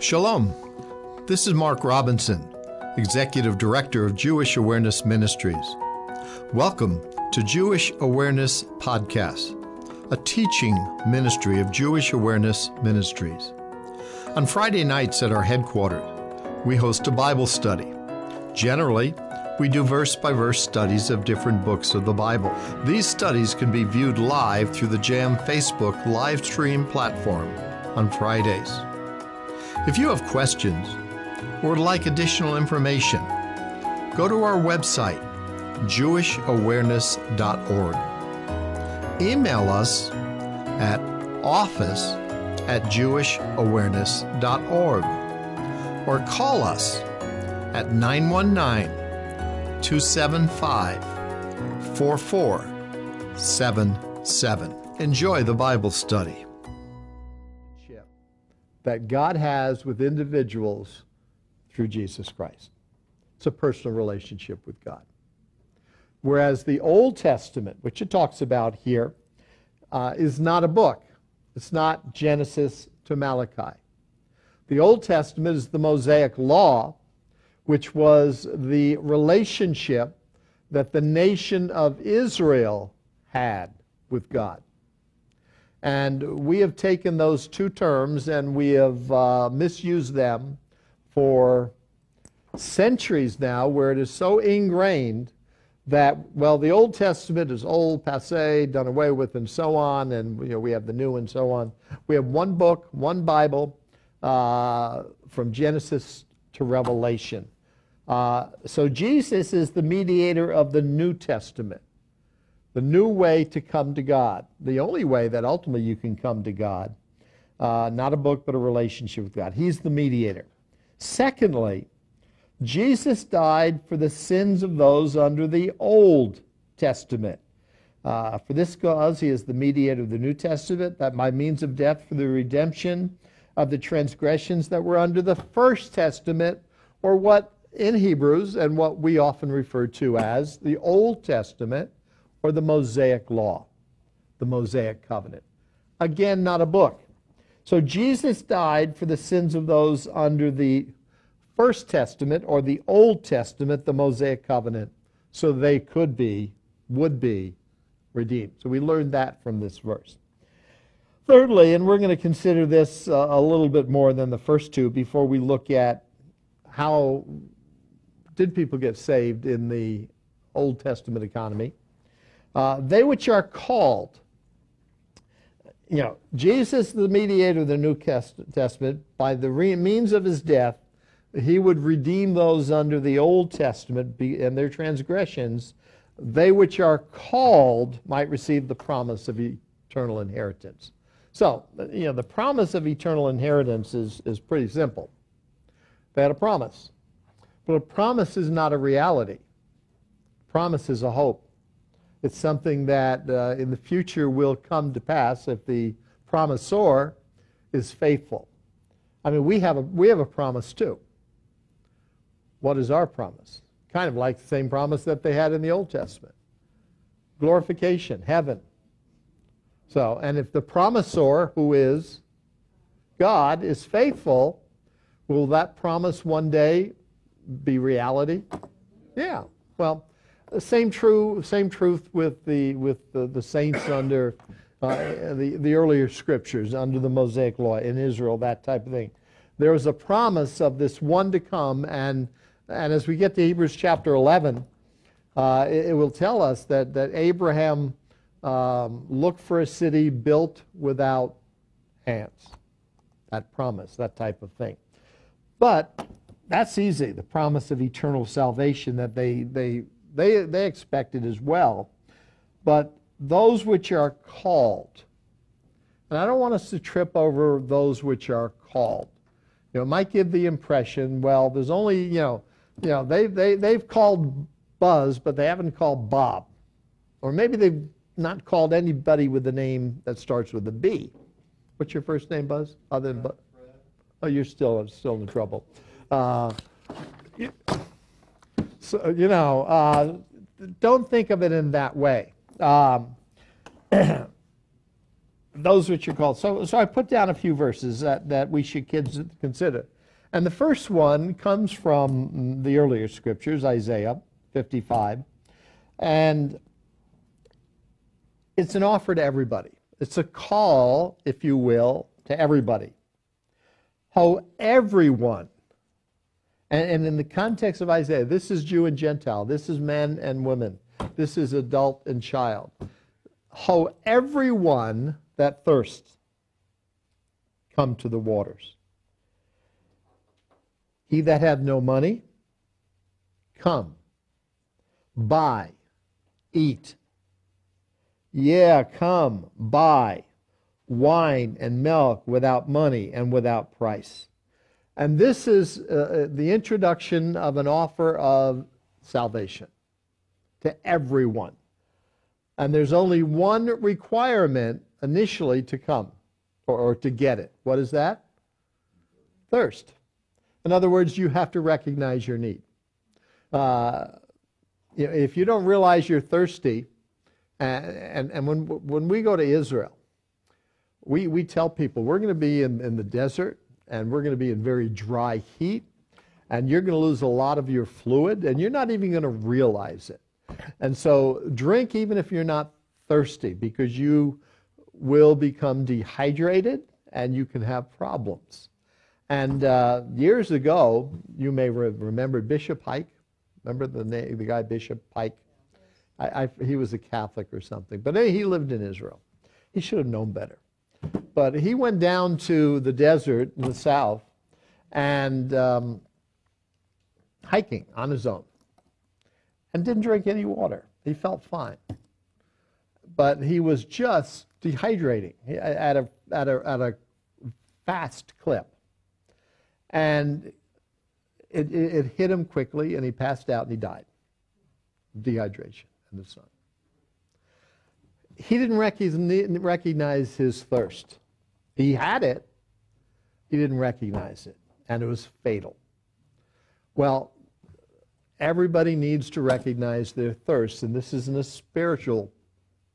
Shalom. This is Mark Robinson, Executive Director of Jewish Awareness Ministries. Welcome to Jewish Awareness Podcast, a teaching ministry of Jewish Awareness Ministries. On Friday nights at our headquarters, we host a Bible study. Generally, we do verse by verse studies of different books of the Bible. These studies can be viewed live through the JAM Facebook live stream platform on Fridays. If you have questions or would like additional information, go to our website, jewishawareness.org. Email us at office at jewishawareness.org or call us at 919 275 4477. Enjoy the Bible study. That God has with individuals through Jesus Christ. It's a personal relationship with God. Whereas the Old Testament, which it talks about here, uh, is not a book. It's not Genesis to Malachi. The Old Testament is the Mosaic Law, which was the relationship that the nation of Israel had with God. And we have taken those two terms and we have uh, misused them for centuries now, where it is so ingrained that, well, the Old Testament is old, passe, done away with, and so on, and you know, we have the new and so on. We have one book, one Bible, uh, from Genesis to Revelation. Uh, so Jesus is the mediator of the New Testament the new way to come to God, the only way that ultimately you can come to God. Uh, not a book, but a relationship with God. He's the mediator. Secondly, Jesus died for the sins of those under the Old Testament. Uh, for this cause, he is the mediator of the New Testament, that by means of death for the redemption of the transgressions that were under the First Testament, or what in Hebrews, and what we often refer to as the Old Testament, or the Mosaic Law, the Mosaic Covenant. Again, not a book. So Jesus died for the sins of those under the First Testament or the Old Testament, the Mosaic Covenant, so they could be, would be redeemed. So we learned that from this verse. Thirdly, and we're going to consider this uh, a little bit more than the first two before we look at how did people get saved in the Old Testament economy. Uh, they which are called, you know, Jesus, the mediator of the New Testament, by the means of his death, he would redeem those under the Old Testament and their transgressions. They which are called might receive the promise of eternal inheritance. So, you know, the promise of eternal inheritance is, is pretty simple. They had a promise. But a promise is not a reality. Promise is a hope. It's something that uh, in the future will come to pass if the promisor is faithful. I mean, we have a, we have a promise too. What is our promise? Kind of like the same promise that they had in the Old Testament glorification, heaven. So, and if the promisor, who is God, is faithful, will that promise one day be reality? Yeah. Well, same true, same truth with the with the, the saints under uh, the the earlier scriptures under the Mosaic law in Israel, that type of thing. There was a promise of this one to come, and and as we get to Hebrews chapter 11, uh, it, it, will tell us that that Abraham um, looked for a city built without hands. That promise, that type of thing. But that's easy. The promise of eternal salvation that they they they, they expect it as well. But those which are called, and I don't want us to trip over those which are called. You know, it might give the impression, well, there's only, you know, you know, they, they, they've called Buzz, but they haven't called Bob. Or maybe they've not called anybody with a name that starts with a B. What's your first name, Buzz? Other than Buzz? Oh, you're still, still in trouble. Uh, so, you know, uh, don't think of it in that way. Um, those which are called. So, so I put down a few verses that, that we should kids consider. And the first one comes from the earlier scriptures, Isaiah 55. And it's an offer to everybody. It's a call, if you will, to everybody. How everyone, and, and in the context of Isaiah, this is Jew and Gentile, this is men and women, this is adult and child. How everyone that thirsts come to the waters. He that hath no money, come, buy, eat. Yeah, come, buy wine and milk without money and without price. And this is uh, uh the introduction of an offer of salvation to everyone. And there's only one requirement initially to come or, or to get it. What is that? Thirst. In other words, you have to recognize your need. Uh, you know, if you don't realize you're thirsty, and, and, and when, when we go to Israel, we, we tell people we're going to be in, in the desert and we're going to be in very dry heat and you're going to lose a lot of your fluid and you're not even going to realize it. And so drink even if you're not thirsty because you will become dehydrated and you can have problems. And uh, years ago, you may re- remember Bishop Pike. Remember the name, the guy Bishop Pike? I, I, he was a Catholic or something, but he lived in Israel. He should have known better. But he went down to the desert in the south and um, hiking on his own and didn't drink any water. He felt fine. But he was just dehydrating at a, at a, at a fast clip. And it, it, it hit him quickly, and he passed out and he died. Dehydration in the sun. He didn't recognize his thirst. He had it, he didn't recognize it, and it was fatal. Well, everybody needs to recognize their thirst, and this is in a spiritual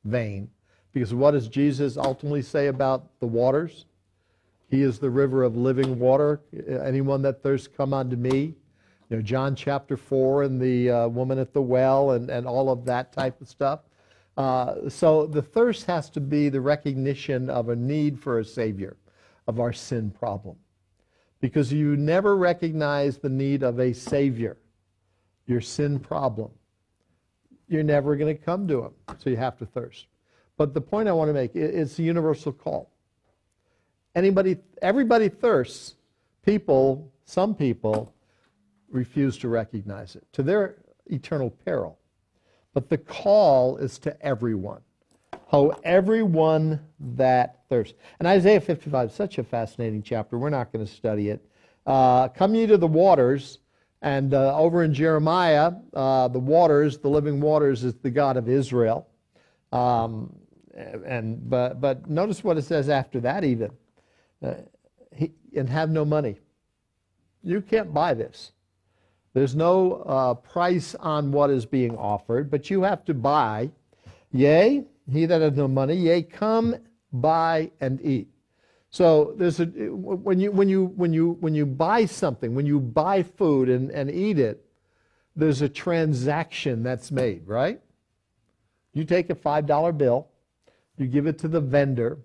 vein. Because what does Jesus ultimately say about the waters? He is the river of living water. Anyone that thirsts, come unto me. You know, John chapter 4 and the uh, woman at the well and, and all of that type of stuff. Uh, so the thirst has to be the recognition of a need for a Savior, of our sin problem. Because you never recognize the need of a Savior, your sin problem, you're never going to come to Him. So you have to thirst. But the point I want to make is a universal call. Anybody, everybody thirsts. People, some people, refuse to recognize it to their eternal peril. But the call is to everyone. Ho, everyone that thirsts. And Isaiah 55 is such a fascinating chapter. We're not going to study it. Uh, come ye to the waters, and uh, over in Jeremiah, uh, the waters, the living waters, is the God of Israel. Um, and but but notice what it says after that even uh, he, and have no money you can't buy this there's no uh, price on what is being offered but you have to buy. Yea he that has no money yea come buy and eat. So there's a when you when you when you when you buy something when you buy food and, and eat it there's a transaction that's made right? You take a five dollar bill you give it to the vendor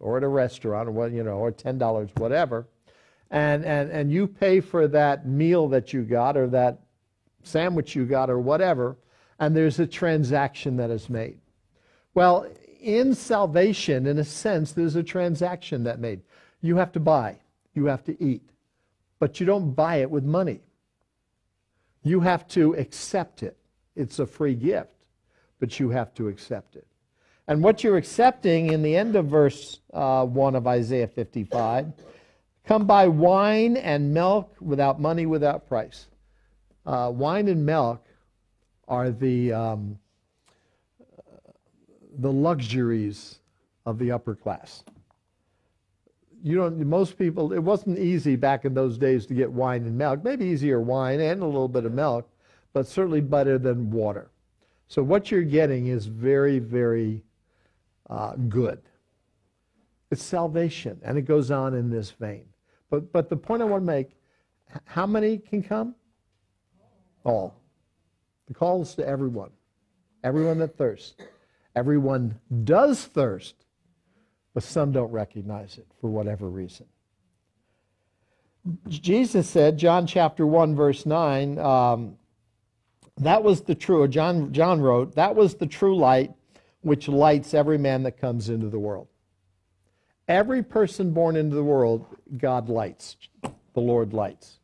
or at a restaurant or what you know or ten dollars whatever and, and and you pay for that meal that you got or that sandwich you got or whatever and there's a transaction that is made. Well in salvation in a sense there's a transaction that made. You have to buy. You have to eat. But you don't buy it with money. You have to accept it. It's a free gift but you have to accept it. And what you're accepting in the end of verse uh, 1 of Isaiah 55 come buy wine and milk without money, without price. Uh, wine and milk are the, um, the luxuries of the upper class. You don't, most people, it wasn't easy back in those days to get wine and milk. Maybe easier wine and a little bit of milk, but certainly better than water. So what you're getting is very, very uh, good. It's salvation, and it goes on in this vein. But, but the point I want to make how many can come? All. The call is to everyone, everyone that thirsts. Everyone does thirst, but some don't recognize it for whatever reason. Jesus said, John chapter 1, verse 9, um, that was the true, John, John wrote, that was the true light which lights every man that comes into the world. Every person born into the world, God lights, the Lord lights.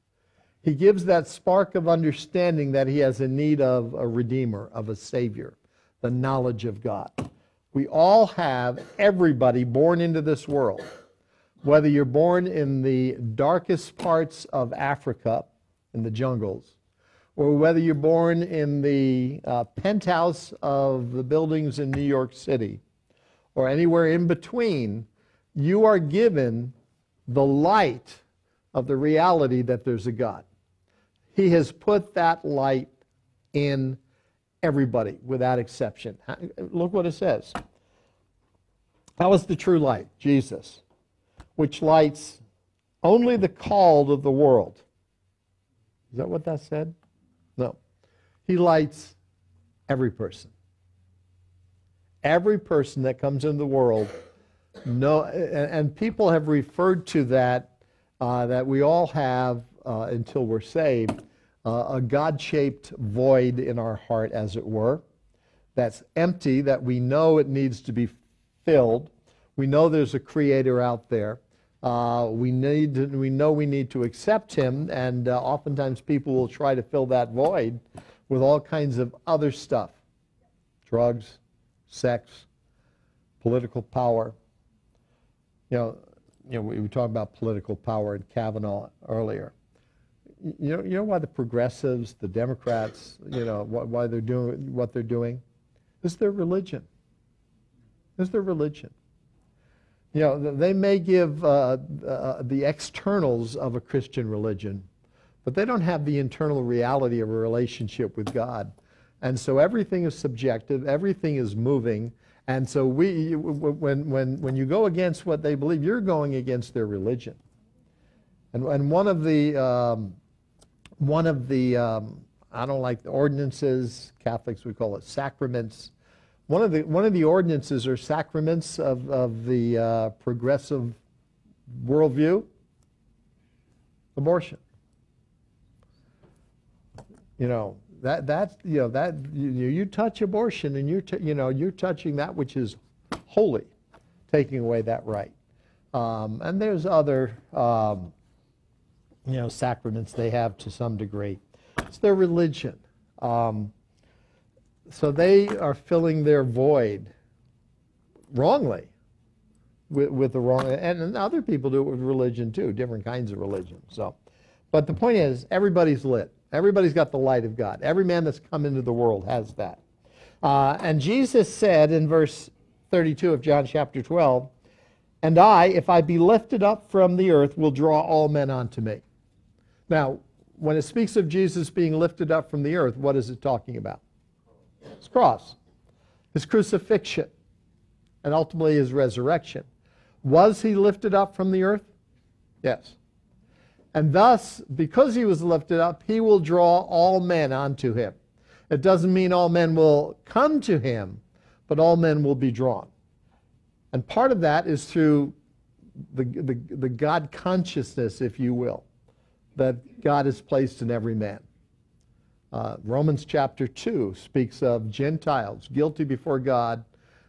He gives that spark of understanding that he has a need of a redeemer, of a savior, the knowledge of God. We all have, everybody born into this world, whether you're born in the darkest parts of Africa, in the jungles, or whether you're born in the uh, penthouse of the buildings in New York City, or anywhere in between, you are given the light of the reality that there's a God. He has put that light in everybody without exception. Look what it says. That was the true light, Jesus, which lights only the called of the world. Is that what that said? No. He lights every person. Every person that comes into the world no, and, and people have referred to that, uh, that we all have uh, until we're saved, uh, a God shaped void in our heart, as it were, that's empty, that we know it needs to be filled. We know there's a creator out there. Uh, we, need to, we know we need to accept him, and uh, oftentimes people will try to fill that void with all kinds of other stuff drugs, sex, political power you know, you know, we were talking about political power and Kavanaugh earlier. You know, you know why the progressives, the Democrats, you know, why they're doing what they're doing? It's their religion. It's their religion. You know, they may give uh, uh, the externals of a Christian religion, but they don't have the internal reality of a relationship with God. And so everything is subjective, everything is moving, and so we, when, when, when you go against what they believe, you're going against their religion. And, and one of the, um, one of the um, I don't like the ordinances, Catholics would call it sacraments. One of the, one of the ordinances or sacraments of, of the uh, progressive worldview, abortion. You know, that that you know that you, you touch abortion and you t- you know you're touching that which is holy, taking away that right. Um, and there's other um, you know sacraments they have to some degree. It's their religion. Um, so they are filling their void wrongly with, with the wrong, and, and other people do it with religion too, different kinds of religion. So, but the point is, everybody's lit. Everybody's got the light of God. Every man that's come into the world has that. Uh, and Jesus said in verse 32 of John chapter 12, And I, if I be lifted up from the earth, will draw all men unto me. Now, when it speaks of Jesus being lifted up from the earth, what is it talking about? His cross, his crucifixion, and ultimately his resurrection. Was he lifted up from the earth? Yes. And thus, because he was lifted up, he will draw all men unto him. It doesn't mean all men will come to him, but all men will be drawn. And part of that is through the, the, the God consciousness, if you will, that God has placed in every man. Uh, Romans chapter 2 speaks of Gentiles guilty before God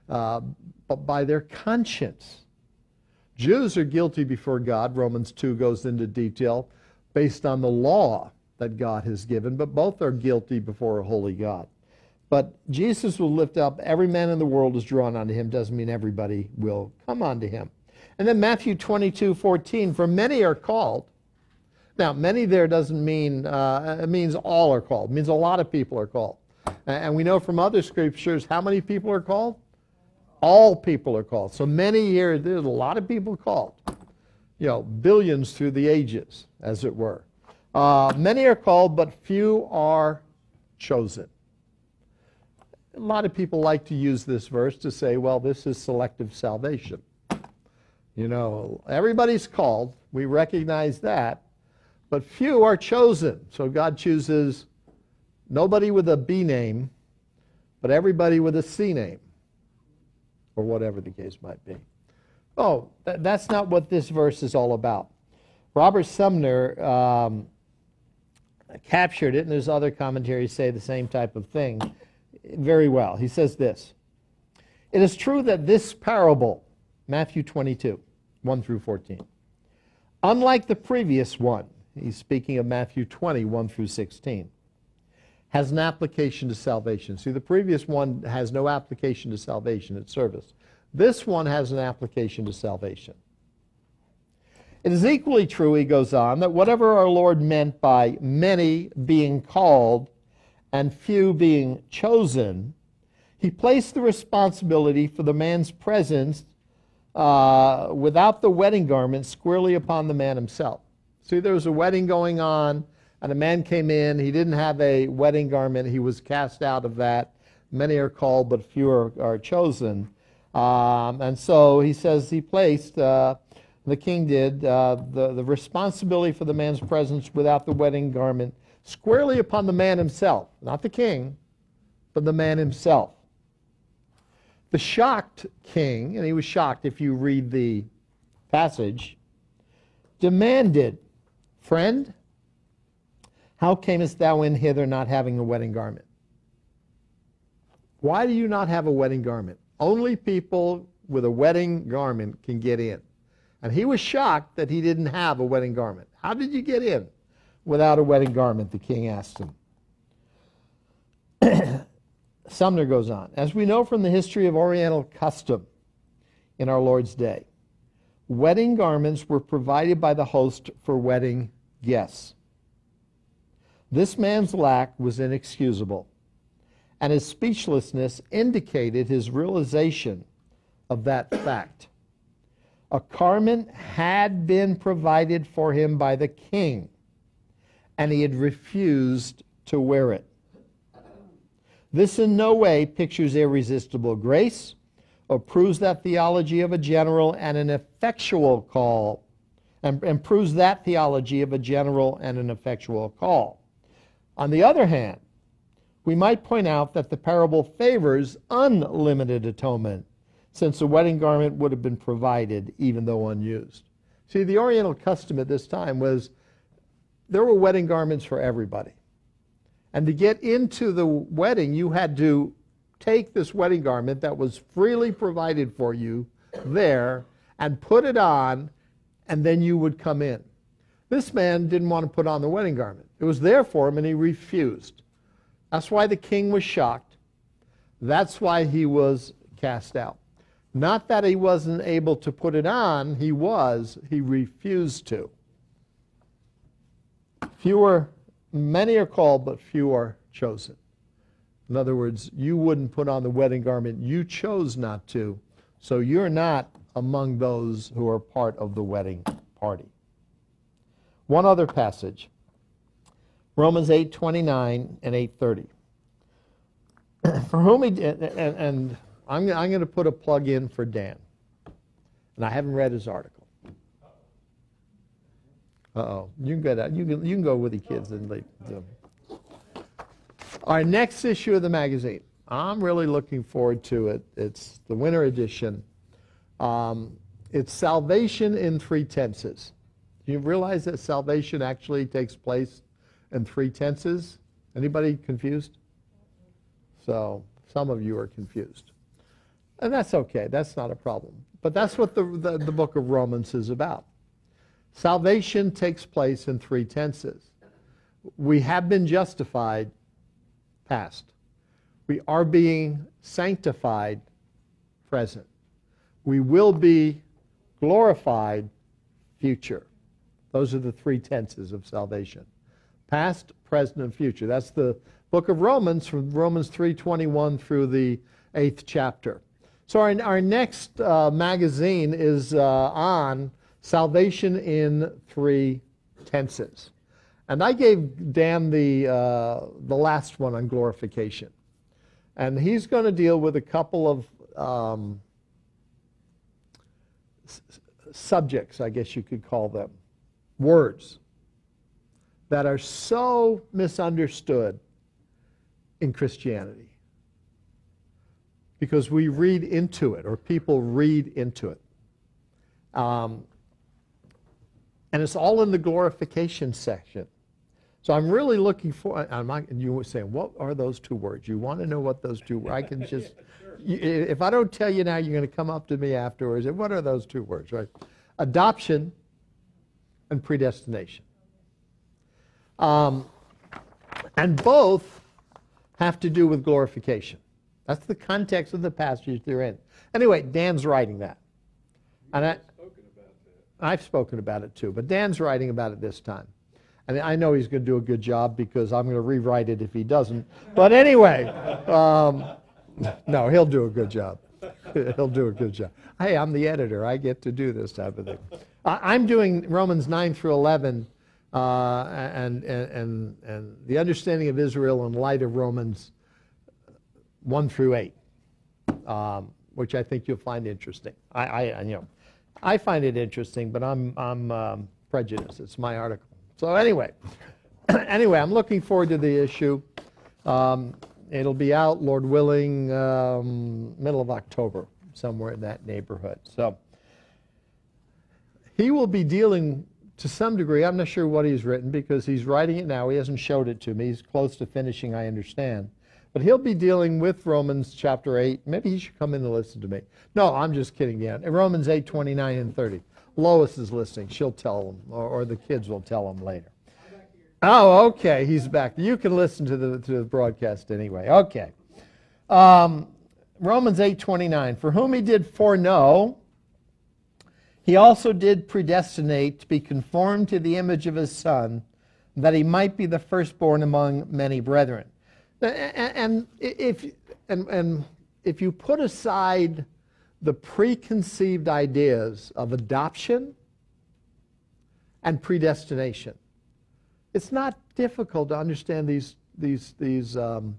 uh, but by their conscience. Jews are guilty before God. Romans 2 goes into detail based on the law that God has given, but both are guilty before a holy God. But Jesus will lift up every man in the world is drawn unto him, doesn't mean everybody will come unto him. And then Matthew 22 14, for many are called. Now, many there doesn't mean, uh, it means all are called, it means a lot of people are called. And we know from other scriptures how many people are called? All people are called. So many here, there's a lot of people called. You know, billions through the ages, as it were. Uh, many are called, but few are chosen. A lot of people like to use this verse to say, well, this is selective salvation. You know, everybody's called. We recognize that. But few are chosen. So God chooses nobody with a B name, but everybody with a C name, or whatever the case might be. Oh, th- that's not what this verse is all about. Robert Sumner um, captured it, and there's other commentaries say the same type of thing very well. He says this It is true that this parable, Matthew 22, 1 through 14, unlike the previous one, he's speaking of Matthew 20, 1 through 16, has an application to salvation. See, the previous one has no application to salvation, it's service. This one has an application to salvation. It is equally true, he goes on, that whatever our Lord meant by many being called and few being chosen, he placed the responsibility for the man's presence uh, without the wedding garment squarely upon the man himself. See, there was a wedding going on, and a man came in. He didn't have a wedding garment. He was cast out of that. Many are called, but few are, are chosen. Um, and so he says he placed, uh, the king did, uh, the, the responsibility for the man's presence without the wedding garment squarely upon the man himself, not the king, but the man himself. The shocked king, and he was shocked if you read the passage, demanded, Friend, how camest thou in hither not having a wedding garment? Why do you not have a wedding garment? Only people with a wedding garment can get in. And he was shocked that he didn't have a wedding garment. How did you get in without a wedding garment? The king asked him. Sumner goes on. As we know from the history of Oriental custom in our Lord's day, wedding garments were provided by the host for wedding guests. This man's lack was inexcusable and his speechlessness indicated his realization of that fact. A garment had been provided for him by the king, and he had refused to wear it. This in no way pictures irresistible grace or proves that theology of a general and an effectual call, and, and proves that theology of a general and an effectual call. On the other hand, we might point out that the parable favors unlimited atonement, since the wedding garment would have been provided even though unused. See, the Oriental custom at this time was there were wedding garments for everybody. And to get into the wedding, you had to take this wedding garment that was freely provided for you there and put it on, and then you would come in. This man didn't want to put on the wedding garment. It was there for him, and he refused. That's why the king was shocked. That's why he was cast out. Not that he wasn't able to put it on, he was, he refused to. Fewer, many are called, but few are chosen. In other words, you wouldn't put on the wedding garment, you chose not to, so you're not among those who are part of the wedding party. One other passage Romans 8:29 and 8:30. for whom he and, and I'm, I'm going to put a plug in for Dan. And I haven't read his article. Uh-oh. You can go. You can, you can go with the kids and leave. Our next issue of the magazine. I'm really looking forward to it. It's the winter edition. Um, it's salvation in three tenses. Do you realize that salvation actually takes place and three tenses. Anybody confused? So some of you are confused. And that's okay. That's not a problem. But that's what the, the, the book of Romans is about. Salvation takes place in three tenses. We have been justified, past. We are being sanctified, present. We will be glorified, future. Those are the three tenses of salvation past, present, and future. That's the book of Romans from Romans 3:21 through the eighth chapter. So our, our next uh, magazine is uh, on salvation in three tenses. And I gave Dan the, uh, the last one on glorification. And he's going to deal with a couple of um, subjects, I guess you could call them, words that are so misunderstood in Christianity because we read into it, or people read into it. Um, and it's all in the glorification section. So I'm really looking for, I'm not, you were saying, what are those two words? You want to know what those two, I can just, if I don't tell you now, you're going to come up to me afterwards. And what are those two words, right? Adoption and predestination. Um, and both have to do with glorification. That's the context of the passage they're in. Anyway, Dan's writing that. And I, I've spoken about it too, but Dan's writing about it this time. And I know he's going to do a good job because I'm going to rewrite it if he doesn't. But anyway, um, no, he'll do a good job. he'll do a good job. Hey, I'm the editor. I get to do this type of thing. I'm doing Romans 9 through 11 uh, and, and, and, the understanding of Israel in light of Romans 1 through 8, um, which I think you'll find interesting. I, I, you know, I find it interesting, but I'm, I'm um, prejudiced. It's my article. So anyway, anyway, I'm looking forward to the issue. Um, it'll be out, Lord willing, um, middle of October, somewhere in that neighborhood. So he will be dealing to some degree. I'm not sure what he's written because he's writing it now. He hasn't showed it to me. He's close to finishing, I understand. But he'll be dealing with Romans chapter 8. Maybe he should come in and listen to me. No, I'm just kidding. Yeah. Romans 8, 29 and 30. Lois is listening. She'll tell them, or, or the kids will tell them later. Oh, okay. He's back. You can listen to the, to the broadcast anyway. Okay. Um, Romans 8, 29. For whom he did foreknow, he also did predestinate to be conformed to the image of his Son, that he might be the firstborn among many brethren. And if, and, and if you put aside the preconceived ideas of adoption and predestination, it's not difficult to understand these, these, these, um,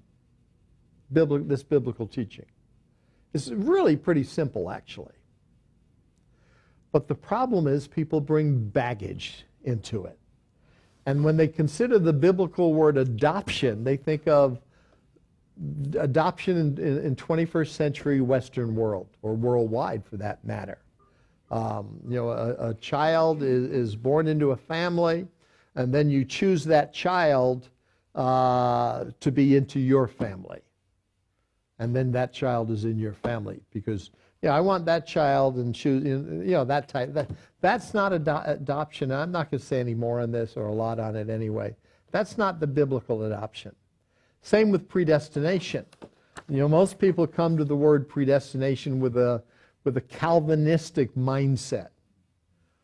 biblical, this biblical teaching. It's really pretty simple, actually. But the problem is people bring baggage into it. And when they consider the biblical word adoption, they think of adoption in, in, in 21st century Western world, or worldwide for that matter. Um, you know, a, a child is, is, born into a family, and then you choose that child uh, to be into your family. And then that child is in your family because, yeah, I want that child and choose, you know, that type. That, that's not ado- adoption. I'm not going to say any more on this or a lot on it anyway. That's not the biblical adoption. Same with predestination. You know, most people come to the word predestination with a, with a Calvinistic mindset.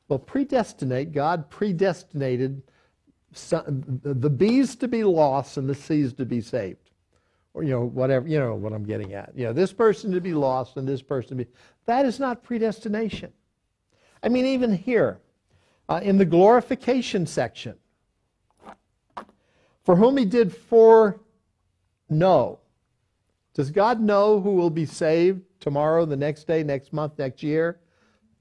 Well, predestinate, God predestinated the bees to be lost and the seeds to be saved. Or, you know, whatever, you know what I'm getting at. You know, this person to be lost and this person to be. That is not predestination. I mean, even here, uh, in the glorification section, for whom he did fore know. Does God know who will be saved tomorrow, the next day, next month, next year?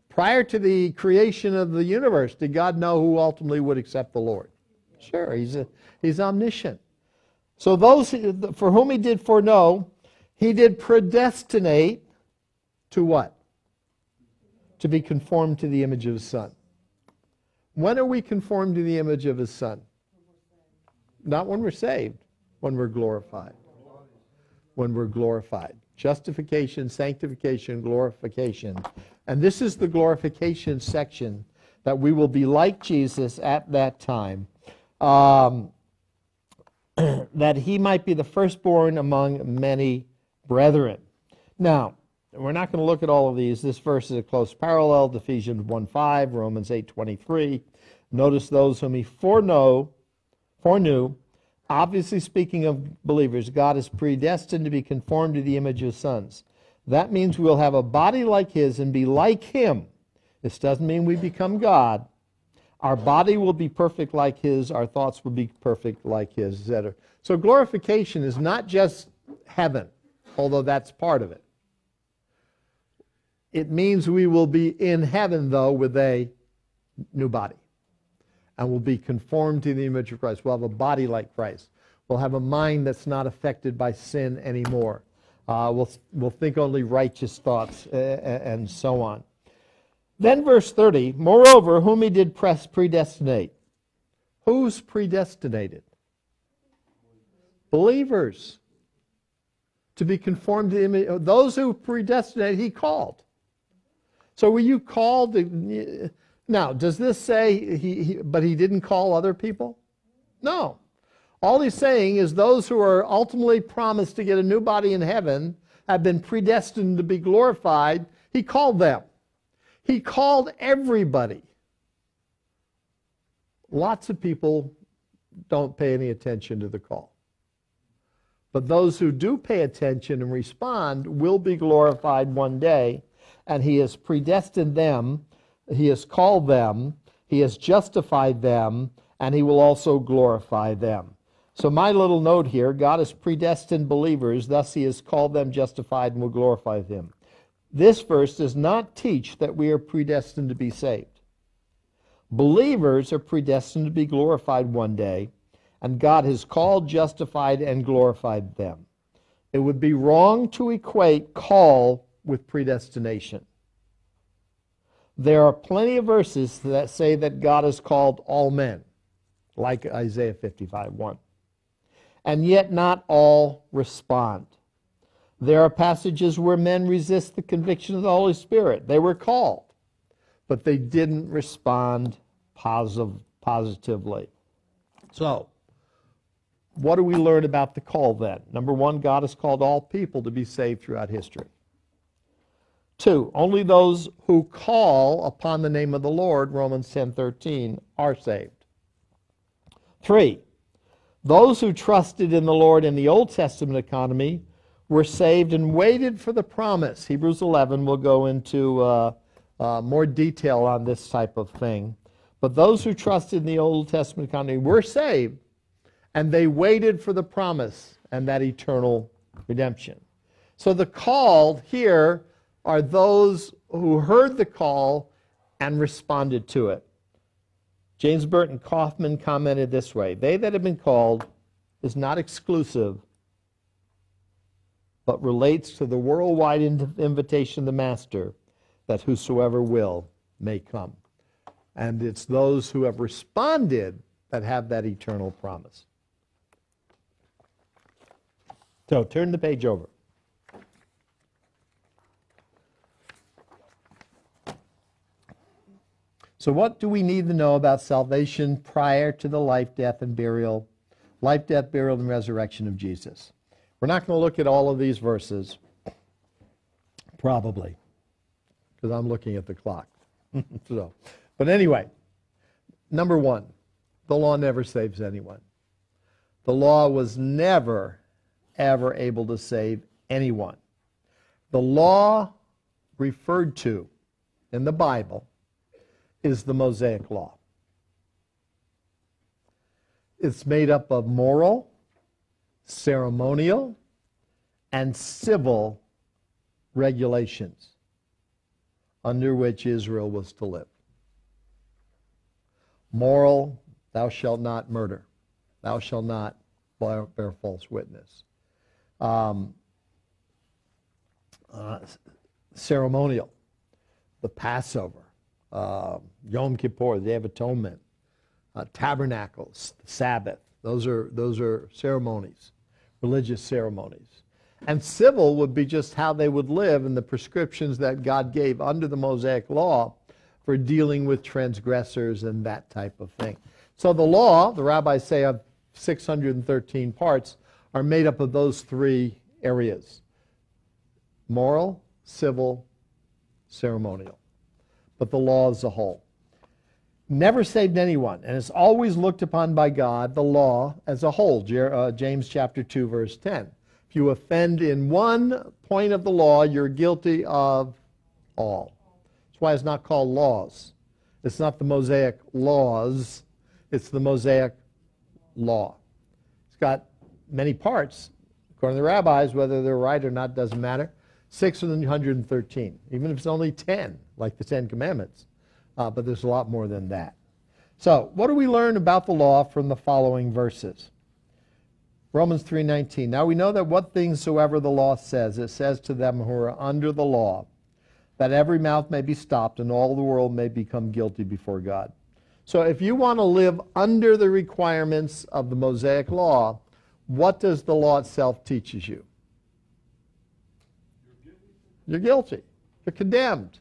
Prior to the creation of the universe, did God know who ultimately would accept the Lord? Sure, he's, a, he's omniscient. So those for whom he did foreknow, he did predestinate to what? To be conformed to the image of his son. When are we conformed to the image of his son? Not when we're saved, when we're glorified when we're glorified. Justification, sanctification, glorification. And this is the glorification section that we will be like Jesus at that time, um, that he might be the firstborn among many brethren. Now, we're not going to look at all of these. This verse is a close parallel to Ephesians 1.5, Romans 8.23. Notice those whom he foreknow, foreknew, Obviously, speaking of believers, God is predestined to be conformed to the image of sons. That means we'll have a body like his and be like him. This doesn't mean we become God. Our body will be perfect like his, our thoughts will be perfect like his, etc. So glorification is not just heaven, although that's part of it. It means we will be in heaven, though, with a new body. And we'll be conformed to the image of Christ. We'll have a body like Christ. We'll have a mind that's not affected by sin anymore. Uh, we'll, we'll think only righteous thoughts uh, and so on. Then, verse 30 Moreover, whom he did press predestinate. Who's predestinated? Believers. To be conformed to the image. Those who predestinate, he called. So were you called? Now, does this say he, he, but he didn't call other people? No. All he's saying is those who are ultimately promised to get a new body in heaven have been predestined to be glorified. He called them. He called everybody. Lots of people don't pay any attention to the call. But those who do pay attention and respond will be glorified one day and he has predestined them, he has called them, he has justified them, and he will also glorify them. So, my little note here God has predestined believers, thus, he has called them justified and will glorify them. This verse does not teach that we are predestined to be saved. Believers are predestined to be glorified one day, and God has called, justified, and glorified them. It would be wrong to equate call with predestination. There are plenty of verses that say that God has called all men, like Isaiah 55 1. And yet not all respond. There are passages where men resist the conviction of the Holy Spirit. They were called, but they didn't respond positive, positively. So, what do we learn about the call then? Number one, God has called all people to be saved throughout history. Two, only those who call upon the name of the Lord, Romans ten 10:13, are saved. Three, those who trusted in the Lord in the Old Testament economy were saved and waited for the promise. Hebrews 11 will go into uh, uh, more detail on this type of thing. But those who trusted in the Old Testament economy were saved, and they waited for the promise and that eternal redemption. So the called here are those who heard the call and responded to it. James Burton Coffman commented this way They that have been called is not exclusive, but relates to the worldwide invitation of the Master that whosoever will may come. And it's those who have responded that have that eternal promise. So turn the page over. So, what do we need to know about salvation prior to the life, death, and burial, life, death, burial, and resurrection of Jesus? We're not going to look at all of these verses, probably, because I'm looking at the clock. so, but anyway, number one, the law never saves anyone. The law was never, ever able to save anyone. The law referred to in the Bible is the Mosaic Law. It's made up of moral, ceremonial, and civil regulations under which Israel was to live. Moral, thou shalt not murder. Thou shalt not bear, false witness. Um, uh, ceremonial, the Passover, uh, Yom Kippur, the Day of Atonement, uh, tabernacles, Sabbath. Those are, those are ceremonies, religious ceremonies. And civil would be just how they would live and the prescriptions that God gave under the Mosaic law for dealing with transgressors and that type of thing. So the law, the rabbis say, of 613 parts, are made up of those three areas moral, civil, ceremonial but the law as a whole. Never saved anyone, and is always looked upon by God, the law as a whole. Uh, James chapter 2, verse 10. If you offend in one point of the law, you're guilty of all. That's why it's not called laws. It's not the Mosaic laws, it's the Mosaic law. It's got many parts. According to the rabbis, whether they're right or not doesn't matter. 613, even if it's only 10, like the Ten Commandments. Uh, but there's a lot more than that. So, what do we learn about the law from the following verses? Romans 3:19. Now we know that what things soever the law says, it says to them who are under the law, that every mouth may be stopped and all the world may become guilty before God. So if you want to live under the requirements of the Mosaic law, what does the law itself teaches you? You're guilty. You're condemned.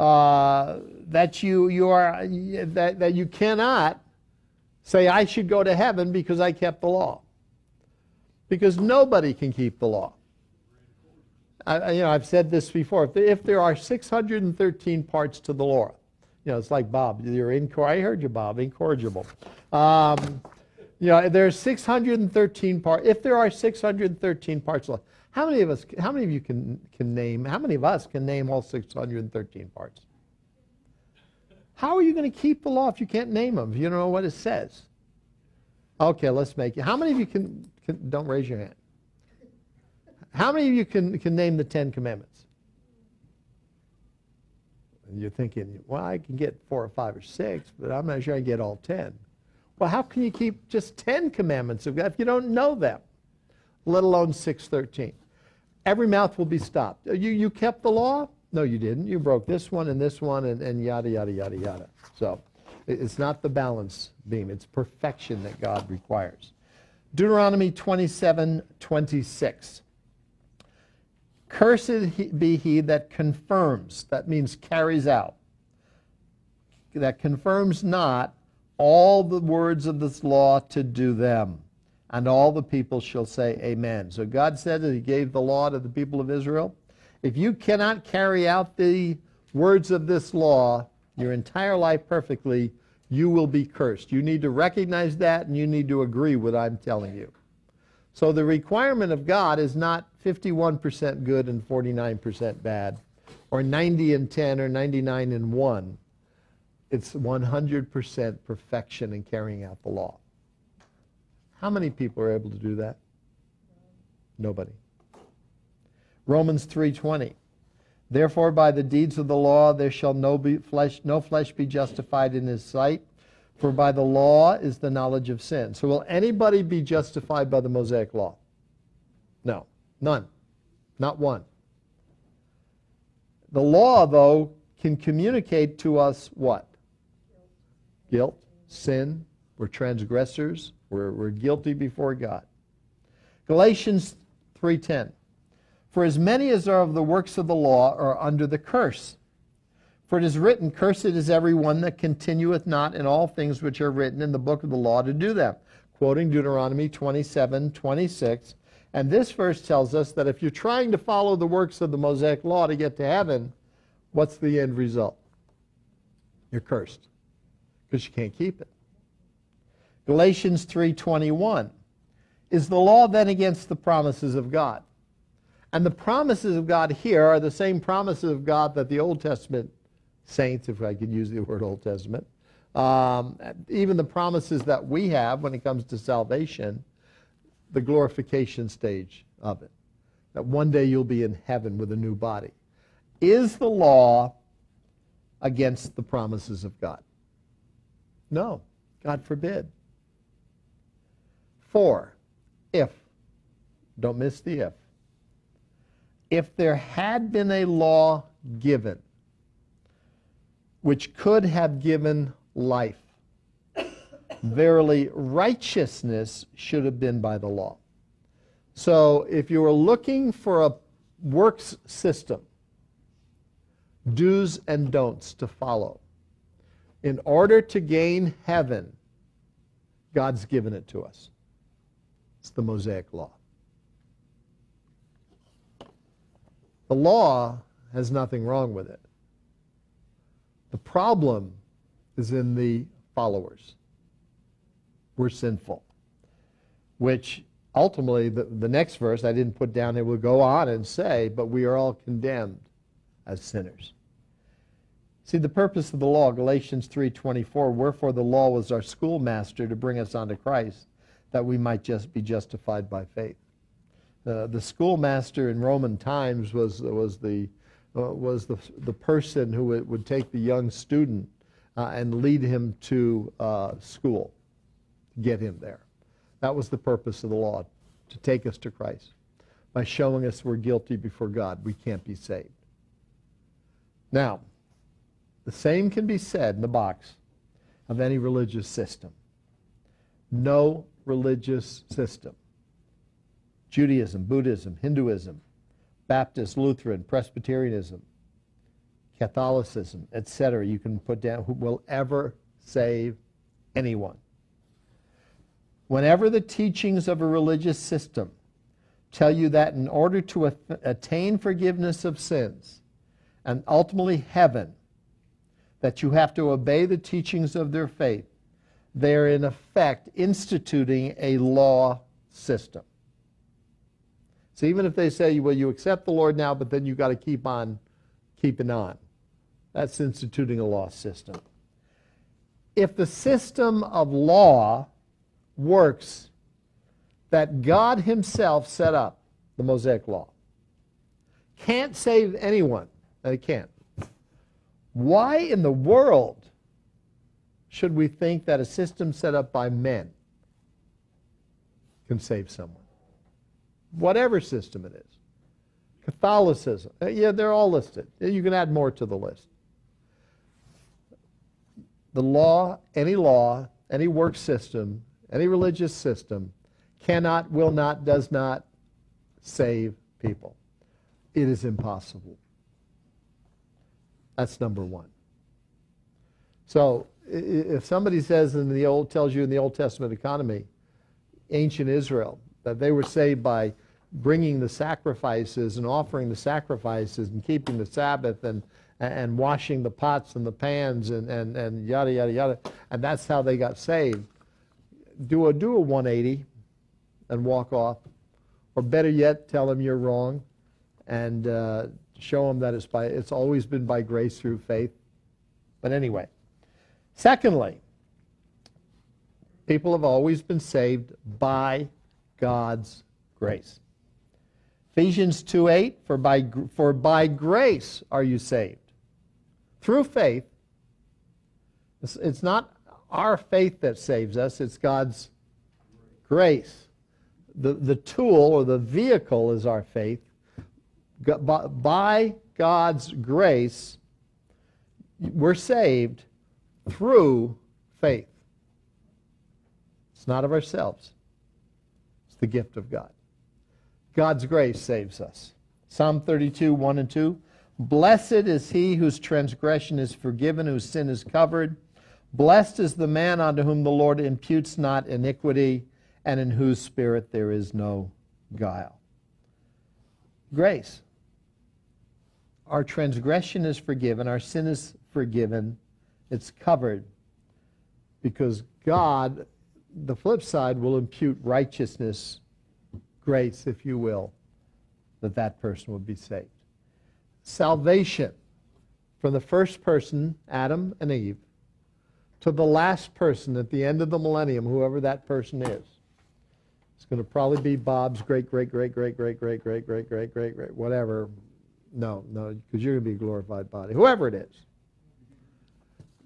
Uh, that you you are that, that you cannot say I should go to heaven because I kept the law. Because nobody can keep the law. I, you know, I've said this before. If there, if there are 613 parts to the law, you know, it's like Bob. You're incor- I heard you, Bob. Incorrigible. Um, you know, there's 613 parts. If there are 613 parts, how many of us? How many of you can can name? How many of us can name all 613 parts? How are you going to keep the law if you can't name them? If you don't know what it says. Okay, let's make it. How many of you can, can don't raise your hand? How many of you can can name the Ten Commandments? And you're thinking, well, I can get four or five or six, but I'm not sure I can get all ten. Well, how can you keep just 10 commandments of God if you don't know them, let alone 613? Every mouth will be stopped. You, you kept the law? No, you didn't. You broke this one and this one and, and yada, yada, yada, yada. So it's not the balance beam, it's perfection that God requires. Deuteronomy 27 26. Cursed be he that confirms, that means carries out, that confirms not all the words of this law to do them. And all the people shall say, Amen. So God said that He gave the law to the people of Israel. If you cannot carry out the words of this law your entire life perfectly, you will be cursed. You need to recognize that and you need to agree with what I'm telling you. So the requirement of God is not 51% good and 49% bad, or 90 and 10 or 99 and 1. It's 100% perfection in carrying out the law. How many people are able to do that? Nobody. Romans 3:20. Therefore by the deeds of the law there shall no flesh no flesh be justified in his sight, for by the law is the knowledge of sin. So will anybody be justified by the Mosaic law? No. None. Not one. The law though can communicate to us what? guilt, sin. We're transgressors. We're, we're guilty before God. Galatians 3:10. For as many as are of the works of the law are under the curse. For it is written, Cursed is every one that continueth not in all things which are written in the book of the law to do them. Quoting Deuteronomy 27, 26. And this verse tells us that if you're trying to follow the works of the Mosaic law to get to heaven, what's the end result? You're cursed because you can't keep it. Galatians 3:21 is the law then against the promises of God? And the promises of God here are the same promises of God that the Old Testament saints, if I could use the word Old Testament, um, even the promises that we have when it comes to salvation, the glorification stage of it, that one day you'll be in heaven with a new body. Is the law against the promises of God? No, God forbid. For, if, don't miss the if, if there had been a law given which could have given life, verily righteousness should have been by the law. So if you were looking for a works system, do's and don'ts to follow, in order to gain heaven, God's given it to us. It's the Mosaic Law. The law has nothing wrong with it. The problem is in the followers. We're sinful, which ultimately, the, the next verse I didn't put down here will go on and say, but we are all condemned as sinners. See, the purpose of the law, Galatians 3:24, wherefore the law was our schoolmaster to bring us unto Christ, that we might just be justified by faith. Uh, the schoolmaster in Roman times was, was, the, uh, was the, the person who would, take the young student uh, and lead him to uh, school, get him there. That was the purpose of the law, to take us to Christ. By showing us we're guilty before God, we can't be saved. Now, the same can be said in the box of any religious system. No religious system Judaism, Buddhism, Hinduism, Baptist, Lutheran, Presbyterianism, Catholicism, etc., you can put down, who will ever save anyone. Whenever the teachings of a religious system tell you that in order to attain forgiveness of sins and ultimately heaven, that you have to obey the teachings of their faith, they're in effect instituting a law system. So even if they say, well, you accept the Lord now, but then you've got to keep on keeping on, that's instituting a law system. If the system of law works that God Himself set up, the Mosaic Law, can't save anyone, and it can't. Why in the world should we think that a system set up by men can save someone? whatever system it is. Catholicism, uh, yeah, they're all listed. You can add more to the list. The law, any law, any work system, any religious system cannot, will not, does not save people. It is impossible. That's number one. So if somebody says in the old tells you in the Old Testament economy, ancient Israel, that they were saved by bringing the sacrifices and offering the sacrifices and keeping the Sabbath and, and washing the pots and the pans and, and, and yada, yada, yada. And that's how they got saved. Do a, do a 180 and walk off. Or better yet, tell them you're wrong and uh, show them that it's, by, it's always been by grace through faith. But anyway. Secondly, people have always been saved by God's grace. Ephesians 2 8, for by, for by grace are you saved. Through faith. It's, it's not our faith that saves us, it's God's grace. The, the tool or the vehicle is our faith. By God's grace, we're saved through faith. It's not of ourselves, it's the gift of God. God's grace saves us. Psalm 32, 1 and 2. Blessed is he whose transgression is forgiven, whose sin is covered. Blessed is the man unto whom the Lord imputes not iniquity, and in whose spirit there is no guile. Grace. Our transgression is forgiven, our sin is forgiven, it's covered because God, the flip side, will impute righteousness grace, if you will, that that person would be saved. Salvation from the first person, Adam and Eve, to the last person at the end of the millennium, whoever that person is. It's going to probably be Bob's great, great, great, great, great, great, great, great, great, great, great, whatever. No, no, because you're going to be a glorified body. Whoever it is.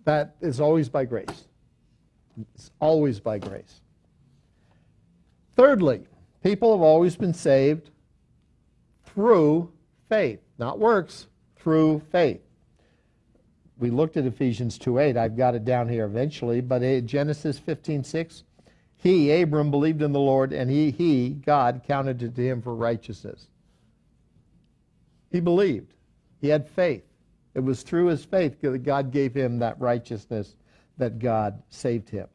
That is always by grace. It's always by grace. Thirdly, People have always been saved through faith, not works, through faith. We looked at Ephesians 2:8. I've got it down here eventually, but Genesis 15:6, he Abram believed in the Lord and he he God counted it to him for righteousness. He believed. He had faith. It was through his faith that God gave him that righteousness that God saved him.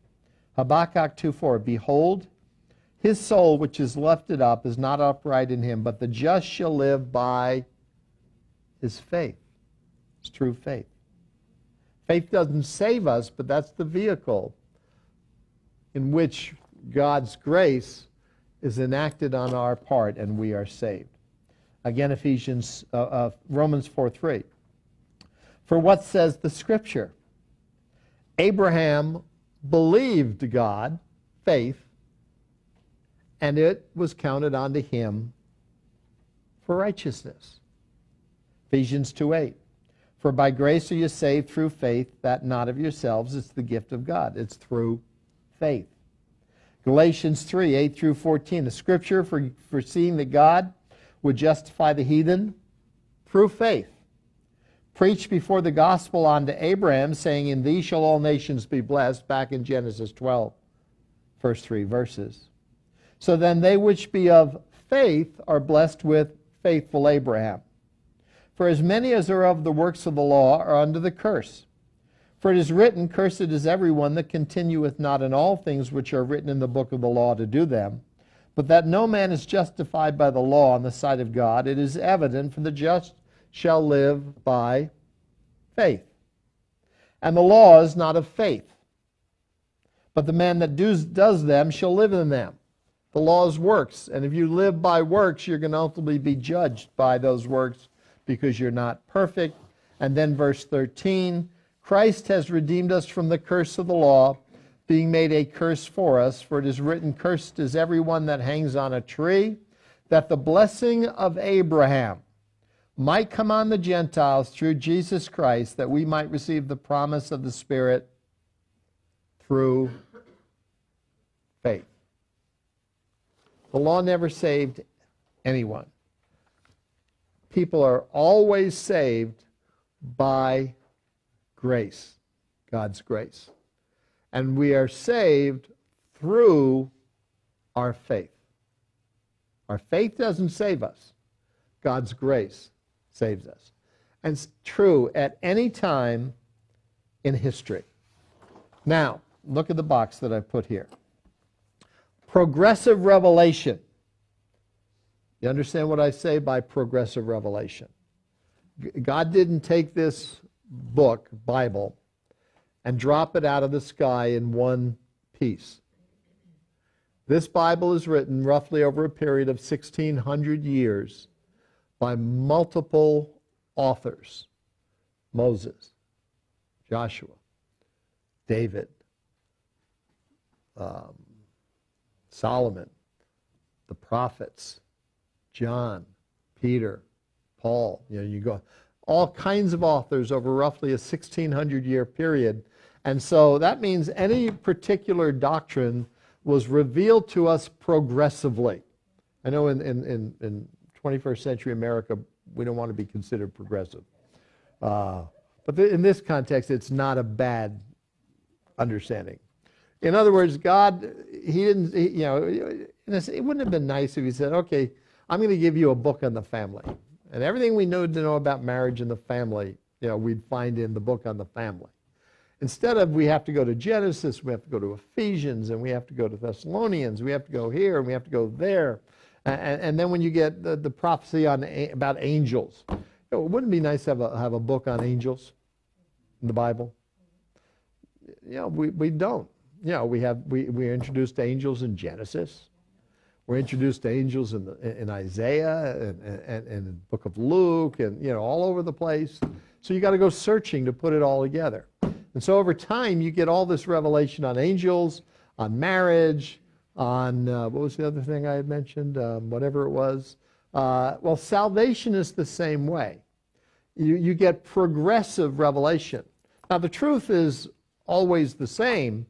Habakkuk 2:4 Behold, his soul, which is lifted up, is not upright in him, but the just shall live by his faith. It's true faith. Faith doesn't save us, but that's the vehicle in which God's grace is enacted on our part and we are saved. Again, Ephesians, uh, uh, Romans 4 3. For what says the scripture? Abraham believed God, faith, and it was counted unto him for righteousness. Ephesians 2 8. For by grace are you saved through faith, that not of yourselves, it's the gift of God. It's through faith. Galatians 3 8 through 14. The scripture for foreseeing that God would justify the heathen through faith. Preached before the gospel unto Abraham, saying, In thee shall all nations be blessed, back in Genesis 12, first three verses. So then they which be of faith are blessed with faithful Abraham. For as many as are of the works of the law are under the curse. For it is written, Cursed is everyone that continueth not in all things which are written in the book of the law to do them. But that no man is justified by the law in the sight of God, it is evident, for the just shall live by faith. And the law is not of faith. But the man that does, does them shall live in them. The law is works. And if you live by works, you're going to ultimately be judged by those works because you're not perfect. And then verse 13 Christ has redeemed us from the curse of the law, being made a curse for us. For it is written, Cursed is everyone that hangs on a tree, that the blessing of Abraham might come on the Gentiles through Jesus Christ, that we might receive the promise of the Spirit through faith. The law never saved anyone people are always saved by grace, God's grace. And we are saved through our faith. Our faith doesn't save us, God's grace saves us. And it's true at any time in history. Now, look at the box that I put here. Progressive revelation you understand what I say by progressive revelation? God didn't take this book, Bible, and drop it out of the sky in one piece. This Bible is written roughly over a period of 1600 years by multiple authors Moses, Joshua, David, um, Solomon, the prophets, John, Peter, Paul. You know, you go all kinds of authors over roughly a 1600 year period. And so that means any particular doctrine was revealed to us progressively. I know in, in, in, in 21st century America, we don't want to be considered progressive. Uh, but th- in this context, it's not a bad understanding. In other words, God, He didn't, he, you know, it wouldn't have been nice if He said, okay, I'm going to give you a book on the family. And everything we know to know about marriage and the family, you know, we'd find in the book on the family. Instead of we have to go to Genesis, we have to go to Ephesians, and we have to go to Thessalonians, we have to go here, and we have to go there. And, and then when you get the, the prophecy on about angels, you know, wouldn't it be nice to have a, have a book on angels in the Bible? You know, we, we don't. You know, we have we, we introduced angels in Genesis. We're introduced to angels in, the, in Isaiah and, and, and in the book of Luke and, you know, all over the place. So you got to go searching to put it all together. And so over time, you get all this revelation on angels, on marriage, on uh, what was the other thing I had mentioned? Um, whatever it was. Uh, well, salvation is the same way. You, you get progressive revelation. Now, the truth is always the same,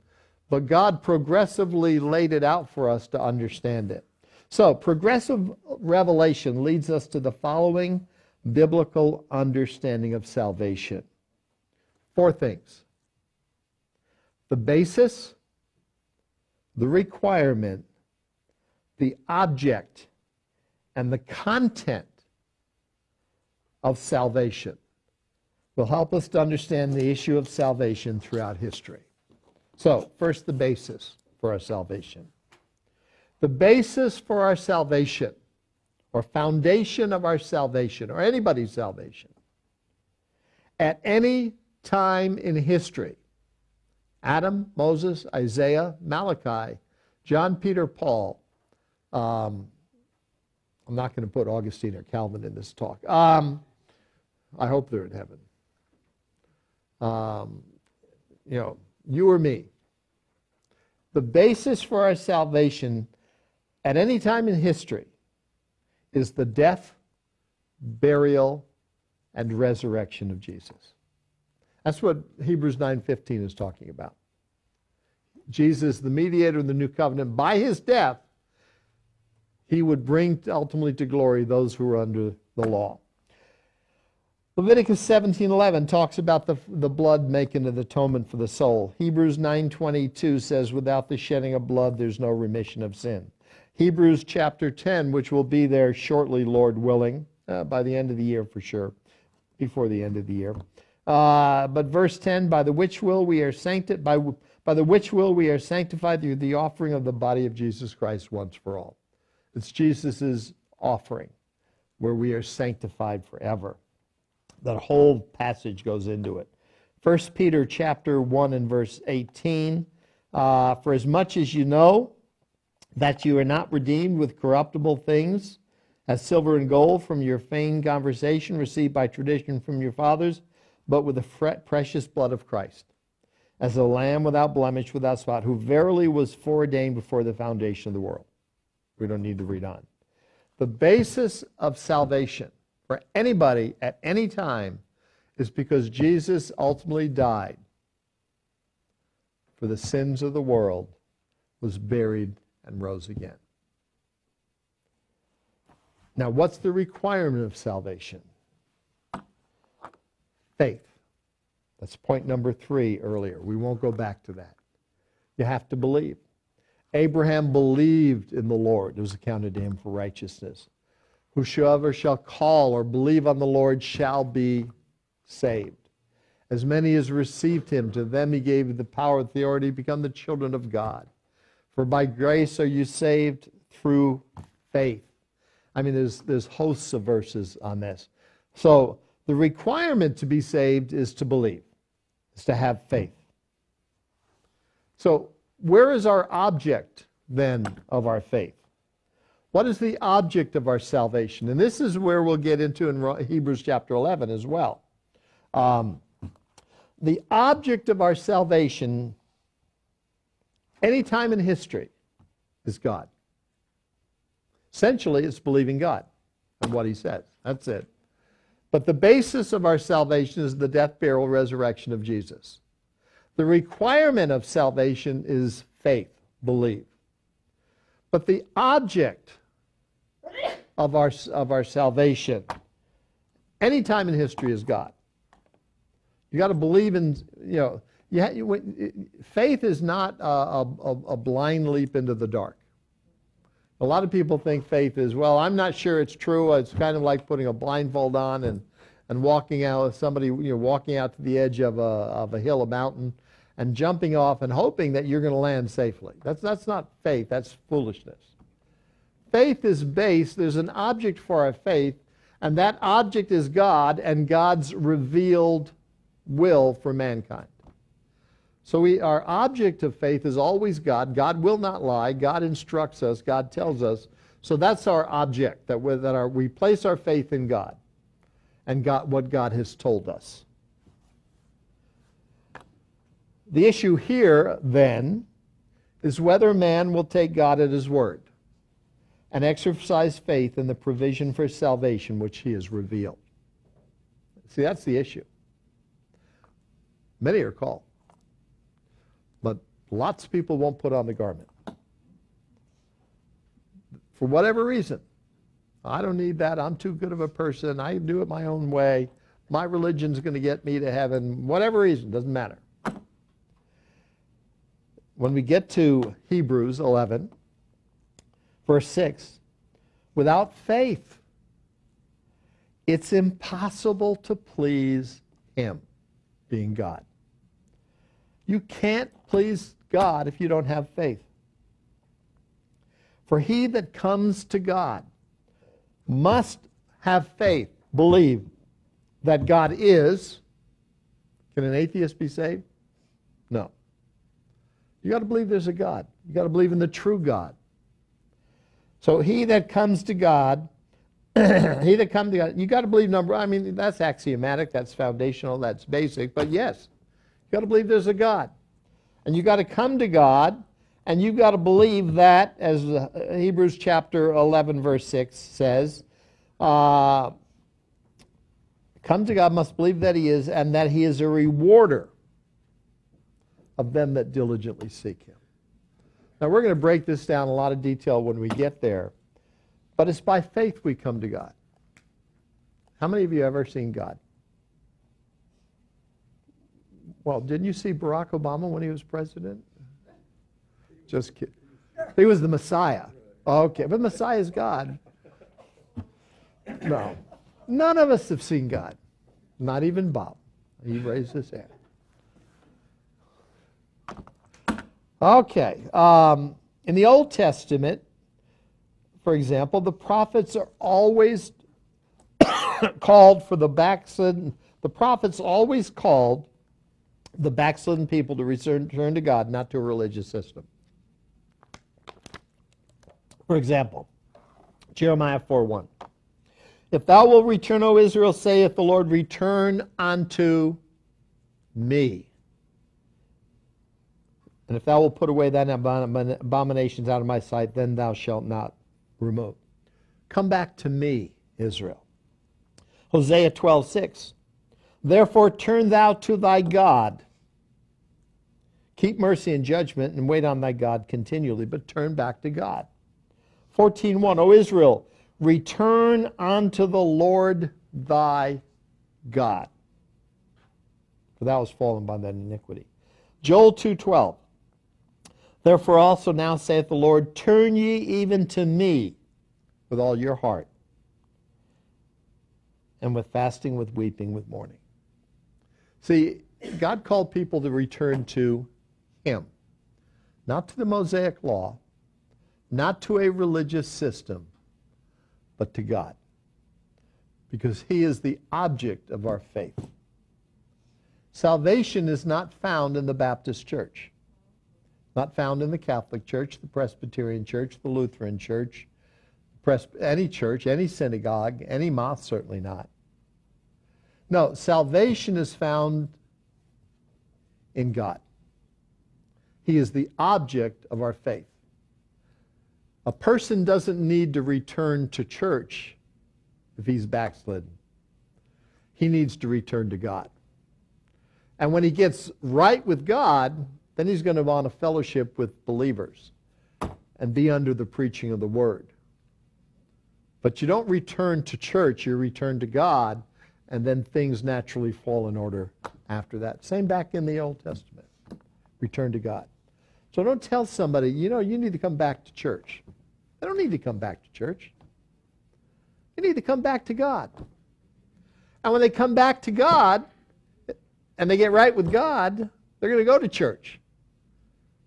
but God progressively laid it out for us to understand it. So, progressive revelation leads us to the following biblical understanding of salvation four things the basis, the requirement, the object, and the content of salvation will help us to understand the issue of salvation throughout history. So, first, the basis for our salvation. The basis for our salvation, or foundation of our salvation, or anybody's salvation, at any time in history, Adam, Moses, Isaiah, Malachi, John, Peter, Paul, um, I'm not going to put Augustine or Calvin in this talk. Um, I hope they're in heaven. Um, you know, you or me. The basis for our salvation at any time in history is the death, burial, and resurrection of Jesus. That's what Hebrews 9:15 is talking about. Jesus, the mediator of the new covenant, by his death, he would bring ultimately to glory those who were under the law. Leviticus 17:11 talks about the, the blood making an atonement for the soul. Hebrews 9:22 says without the shedding of blood there's no remission of sin. Hebrews chapter 10, which will be there shortly, Lord willing, uh, by the end of the year for sure, before the end of the year. Uh, but verse 10, by the which will we are sanctified, by, by the which will we are sanctified through the offering of the body of Jesus Christ once for all. It's Jesus' offering where we are sanctified forever. That whole passage goes into it. 1 Peter chapter 1 and verse 18. Uh, for as much as you know that you are not redeemed with corruptible things, as silver and gold from your feigned conversation received by tradition from your fathers, but with the precious blood of Christ, as a lamb without blemish, without spot, who verily was foreordained before the foundation of the world. We don't need to read on. The basis of salvation for anybody at any time is because Jesus ultimately died for the sins of the world, was buried, and rose again. Now, what's the requirement of salvation? Faith. That's point number three earlier. We won't go back to that. You have to believe. Abraham believed in the Lord. It was accounted to him for righteousness. Whosoever shall call or believe on the Lord shall be saved. As many as received him, to them he gave the power authority to become the children of God. For by grace are you saved through faith. I mean, there's, there's hosts of verses on this. So the requirement to be saved is to believe, is to have faith. So where is our object then of our faith? What is the object of our salvation? And this is where we'll get into in Hebrews chapter 11 as well. Um, the object of our salvation, any time in history, is God. Essentially, it's believing God and what He says. That's it. But the basis of our salvation is the death, burial, resurrection of Jesus. The requirement of salvation is faith, believe. But the object of our, of our salvation, any time in history, is God. You got to believe in, you know, you, you faith is not a, a, a blind leap into the dark. A lot of people think faith is, well, I'm not sure it's true. It's kind of like putting a blindfold on and, and walking out, somebody, you know, walking out to the edge of a, of a hill, a mountain, and jumping off and hoping that you're going to land safely. That's, that's not faith, that's foolishness. Faith is based, there's an object for our faith, and that object is God and God's revealed will for mankind. So we, our object of faith is always God. God will not lie. God instructs us. God tells us. So that's our object, that, we, that our, we place our faith in God and God, what God has told us. The issue here, then, is whether man will take God at his word and exercise faith in the provision for salvation which he has revealed. See, that's the issue. Many are called, lots of people won't put on the garment. For whatever reason. I don't need that. I'm too good of a person. I do it my own way. My religion's going to get me to heaven. Whatever reason, doesn't matter when we get to Hebrews 11, verse 6, without faith, it's impossible to please Him, being God. You can't please God if you don't have faith. For he that comes to God must have faith, believe that God is. Can an atheist be saved? No. You got to believe there's a God. You got to believe in the true God. So he that comes to God, he that comes to God, you got to believe number. I mean, that's axiomatic, that's foundational, that's basic. But yes, you got to believe there's a God, and you've got to come to God, and you've got to believe that, as Hebrews chapter 11 verse 6 says, uh, Come to God must believe that he is, and that he is a rewarder of them that diligently seek him. Now, we're going to break this down in a lot of detail when we get there, but it's by faith we come to God. How many of you have ever seen God? Well, didn't you see Barack Obama when he was president? Just kidding. He was the Messiah. Okay, but Messiah is God. No. None of us have seen God. Not even Bob. He raised his hand. Okay. Um, in the Old Testament, for example, the prophets are always called for the backslidden. The prophets always called the backslidden people to return, return to God, not to a religious system. For example, Jeremiah 4 1. If thou wilt return, O Israel, saith the Lord, return unto me. And if thou wilt put away thine abominations out of my sight, then thou shalt not remove. Come back to me, Israel. Hosea 12, 6. Therefore turn thou to thy God. Keep mercy and judgment and wait on thy God continually, but turn back to God. 14.1, O Israel, return unto the Lord thy God. For thou hast fallen by that iniquity. Joel 2.12, Therefore also now saith the Lord, Turn ye even to me with all your heart, and with fasting, with weeping, with mourning. See, God called people to return to Him, not to the Mosaic law, not to a religious system, but to God. Because He is the object of our faith. Salvation is not found in the Baptist church, not found in the Catholic church, the Presbyterian church, the Lutheran church, any church, any synagogue, any mosque, certainly not. No, salvation is found in God. He is the object of our faith. A person doesn't need to return to church if he's backslidden. He needs to return to God. And when he gets right with God, then he's going to want a fellowship with believers and be under the preaching of the word. But you don't return to church, you return to God, and then things naturally fall in order after that. Same back in the Old Testament. Return to God. So don't tell somebody, you know, you need to come back to church. They don't need to come back to church. They need to come back to God. And when they come back to God and they get right with God, they're going to go to church.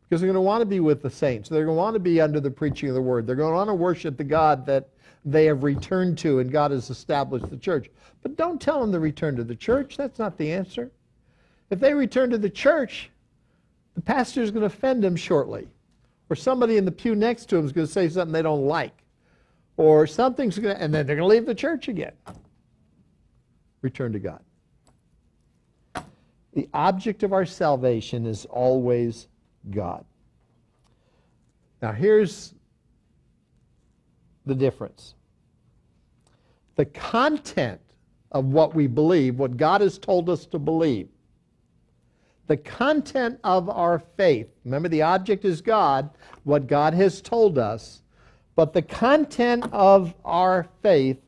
Because they're going to want to be with the saints. They're going to want to be under the preaching of the word. They're going to want to worship the God that they have returned to and God has established the church. But don't tell them to return to the church. That's not the answer. If they return to the church, the pastor is going to offend them shortly. Or somebody in the pew next to him is going to say something they don't like. Or something's going to, and then they're going to leave the church again. Return to God. The object of our salvation is always God. Now, here's the difference the content of what we believe, what God has told us to believe, the content of our faith. Remember, the object is God, what God has told us, but the content of our faith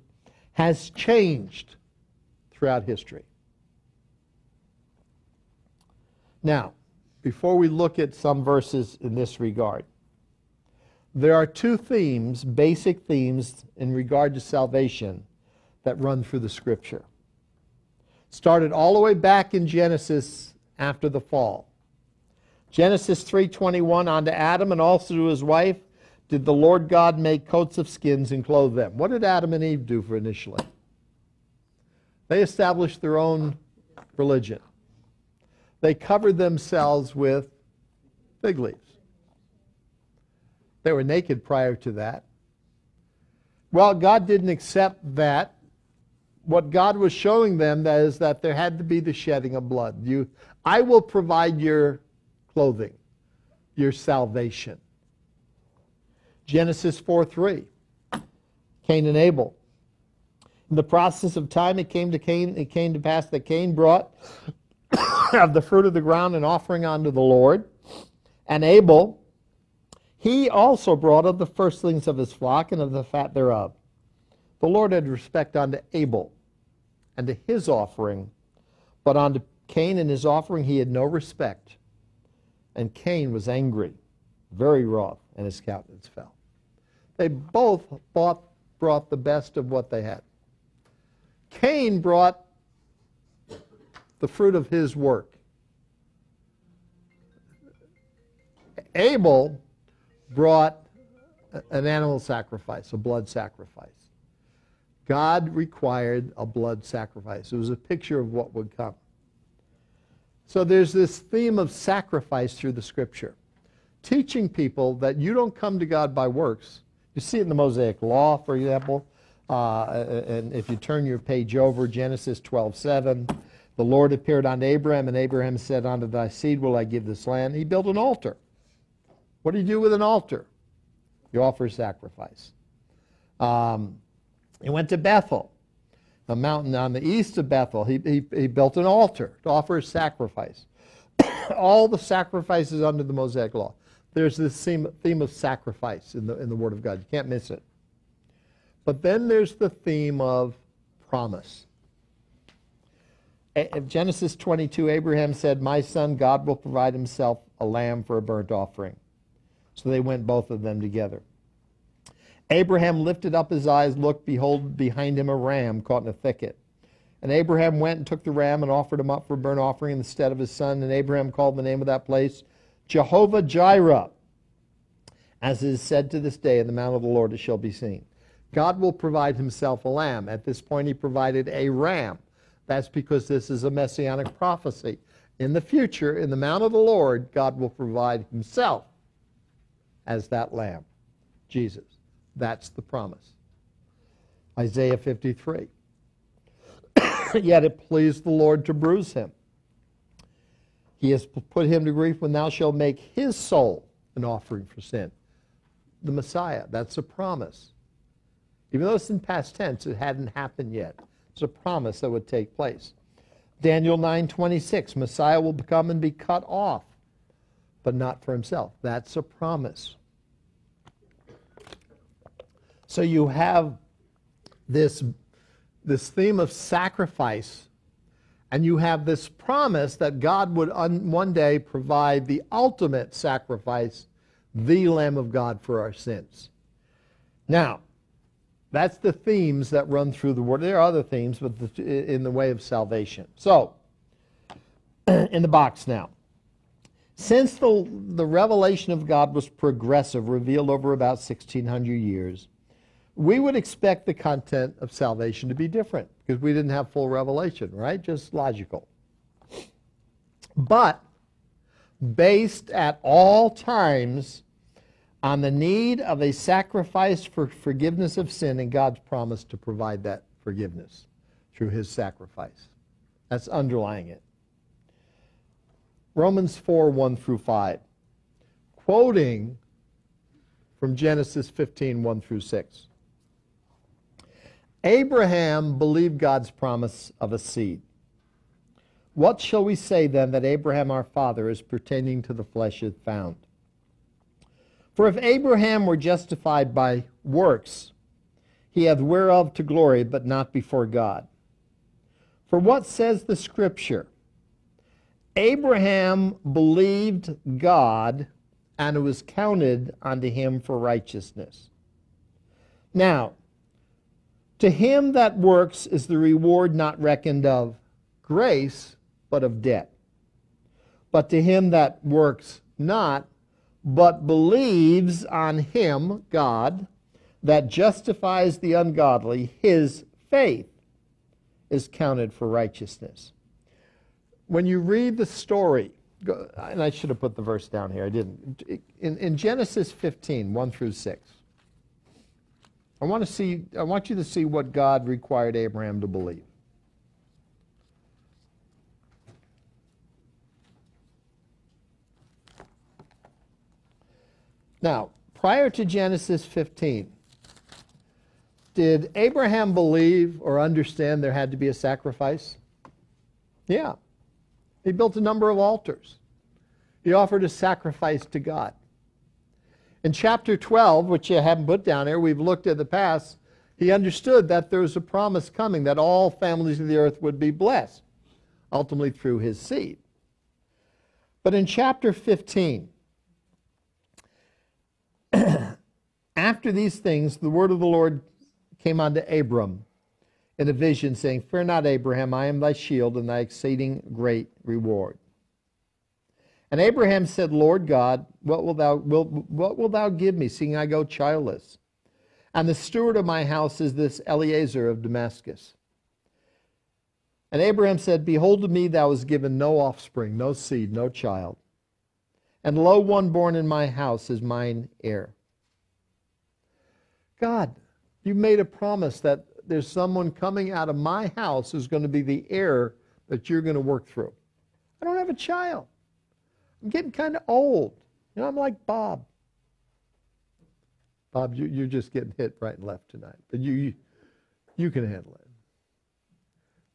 has changed throughout history. Now, before we look at some verses in this regard, there are two themes, basic themes, in regard to salvation that run through the scripture. Started all the way back in Genesis after the fall. Genesis 3:21 on to Adam and also to his wife did the Lord God make coats of skins and clothe them. What did Adam and Eve do for initially? They established their own religion. They covered themselves with fig leaves. They were naked prior to that. Well, God didn't accept that. What God was showing them is that there had to be the shedding of blood. You, I will provide your clothing, your salvation. Genesis 4 3. Cain and Abel. In the process of time, it came to Cain. It came to pass that Cain brought of the fruit of the ground an offering unto the Lord, and Abel he also brought of the firstlings of his flock and of the fat thereof. The Lord had respect unto Abel and to his offering, but unto Cain and his offering he had no respect. And Cain was angry, very wroth, and his countenance fell. They both bought, brought the best of what they had. Cain brought the fruit of his work. Abel brought an animal sacrifice, a blood sacrifice. God required a blood sacrifice. It was a picture of what would come. So there's this theme of sacrifice through the scripture, teaching people that you don't come to God by works. You see it in the Mosaic Law, for example. Uh, and if you turn your page over, Genesis 12 7, the Lord appeared unto Abraham, and Abraham said, Unto thy seed will I give this land. He built an altar. What do you do with an altar? You offer a sacrifice. Um, he went to Bethel, a mountain on the east of Bethel. He, he, he built an altar to offer a sacrifice. All the sacrifices under the Mosaic Law. There's this theme, theme of sacrifice in the, in the Word of God. You can't miss it. But then there's the theme of promise. Genesis 22, Abraham said, My son, God will provide himself a lamb for a burnt offering. So they went both of them together. Abraham lifted up his eyes, looked, behold, behind him a ram caught in a thicket. And Abraham went and took the ram and offered him up for a burnt offering instead of his son. And Abraham called the name of that place Jehovah Jireh, as is said to this day, in the mount of the Lord it shall be seen. God will provide himself a lamb. At this point, he provided a ram. That's because this is a messianic prophecy. In the future, in the mount of the Lord, God will provide himself as that lamb, Jesus. That's the promise. Isaiah 53. Yet it pleased the Lord to bruise him. He has put him to grief when thou shalt make his soul an offering for sin. The Messiah, that's a promise. Even though it's in past tense, it hadn't happened yet. It's a promise that would take place. Daniel 9:26, Messiah will come and be cut off but not for himself. That's a promise. So you have this, this theme of sacrifice, and you have this promise that God would un, one day provide the ultimate sacrifice, the Lamb of God for our sins. Now, that's the themes that run through the word. There are other themes, but the, in the way of salvation. So, in the box now. Since the, the revelation of God was progressive, revealed over about 1600 years, we would expect the content of salvation to be different because we didn't have full revelation, right? Just logical. But based at all times on the need of a sacrifice for forgiveness of sin and God's promise to provide that forgiveness through his sacrifice. That's underlying it. Romans 4 1 through 5, quoting from Genesis 15 1 through 6. Abraham believed God's promise of a seed. What shall we say then that Abraham our father is pertaining to the flesh is found? For if Abraham were justified by works, he hath whereof to glory, but not before God. For what says the Scripture? Abraham believed God, and it was counted unto him for righteousness. Now, to him that works is the reward not reckoned of grace, but of debt. But to him that works not, but believes on him, God, that justifies the ungodly, his faith is counted for righteousness when you read the story, and I should have put the verse down here, I didn't. In, in Genesis 15, 1 through 6, I want to see, I want you to see what God required Abraham to believe. Now, prior to Genesis 15, did Abraham believe or understand there had to be a sacrifice? Yeah. He built a number of altars. He offered a sacrifice to God. In chapter 12, which you haven't put down here, we've looked at the past, he understood that there was a promise coming that all families of the earth would be blessed, ultimately through his seed. But in chapter 15, after these things, the word of the Lord came unto Abram in a vision, saying, Fear not, Abraham, I am thy shield and thy exceeding great reward. And Abraham said, Lord God, what wilt thou, will, what thou give me, seeing I go childless? And the steward of my house is this Eliezer of Damascus. And Abraham said, Behold, to me thou hast given no offspring, no seed, no child. And lo, one born in my house is mine heir. God, you made a promise that there's someone coming out of my house who's going to be the heir that you're going to work through. I don't have a child. I'm getting kind of old. You know, I'm like Bob. Bob, you, you're just getting hit right and left tonight. But you, you, you can handle it.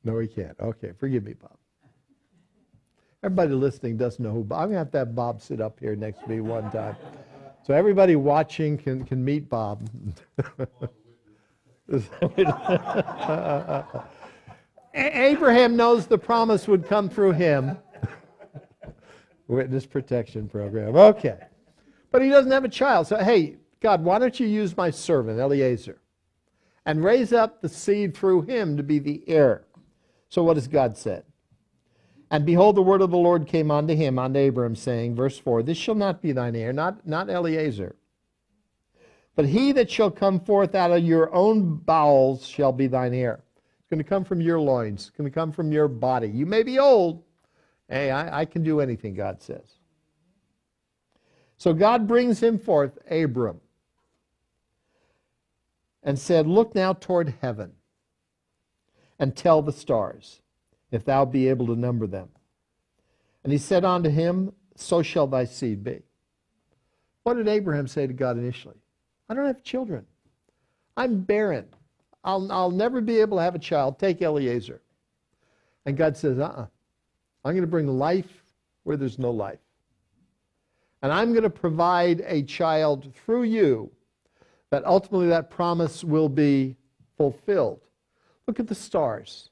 No, he can't. Okay, forgive me, Bob. Everybody listening doesn't know who Bob. I'm to have to have Bob sit up here next to me one time. So everybody watching can, can meet Bob. Abraham knows the promise would come through him. Witness protection program. Okay. But he doesn't have a child. So, hey, God, why don't you use my servant, Eliezer, and raise up the seed through him to be the heir? So, what has God said? And behold, the word of the Lord came unto him, unto Abram, saying, verse 4 This shall not be thine heir, not, not Eliezer. But he that shall come forth out of your own bowels shall be thine heir. It's going to come from your loins. It's going to come from your body. You may be old. Hey, I, I can do anything, God says. So God brings him forth, Abram, and said, Look now toward heaven and tell the stars, if thou be able to number them. And he said unto him, So shall thy seed be. What did Abraham say to God initially? I don't have children. I'm barren. I'll, I'll never be able to have a child. Take Eliezer. And God says, uh uh-uh. uh. I'm going to bring life where there's no life. And I'm going to provide a child through you that ultimately that promise will be fulfilled. Look at the stars.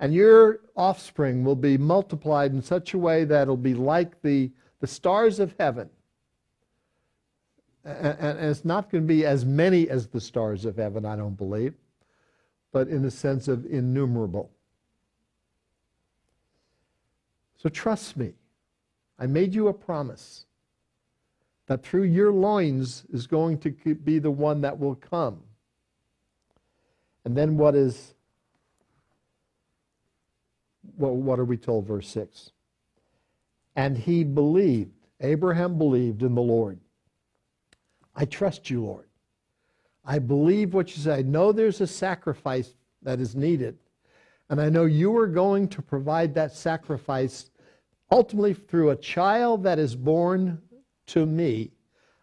And your offspring will be multiplied in such a way that it'll be like the, the stars of heaven and, it's not going to be as many as the stars of heaven, I don't believe, but in the sense of innumerable. So trust me. I made you a promise that through your loins is going to be the one that will come. And then what is well, what are we told verse 6? And he believed, Abraham believed in the Lord I trust you, Lord. I believe what you say. I know there's a sacrifice that is needed. And I know you are going to provide that sacrifice ultimately through a child that is born to me.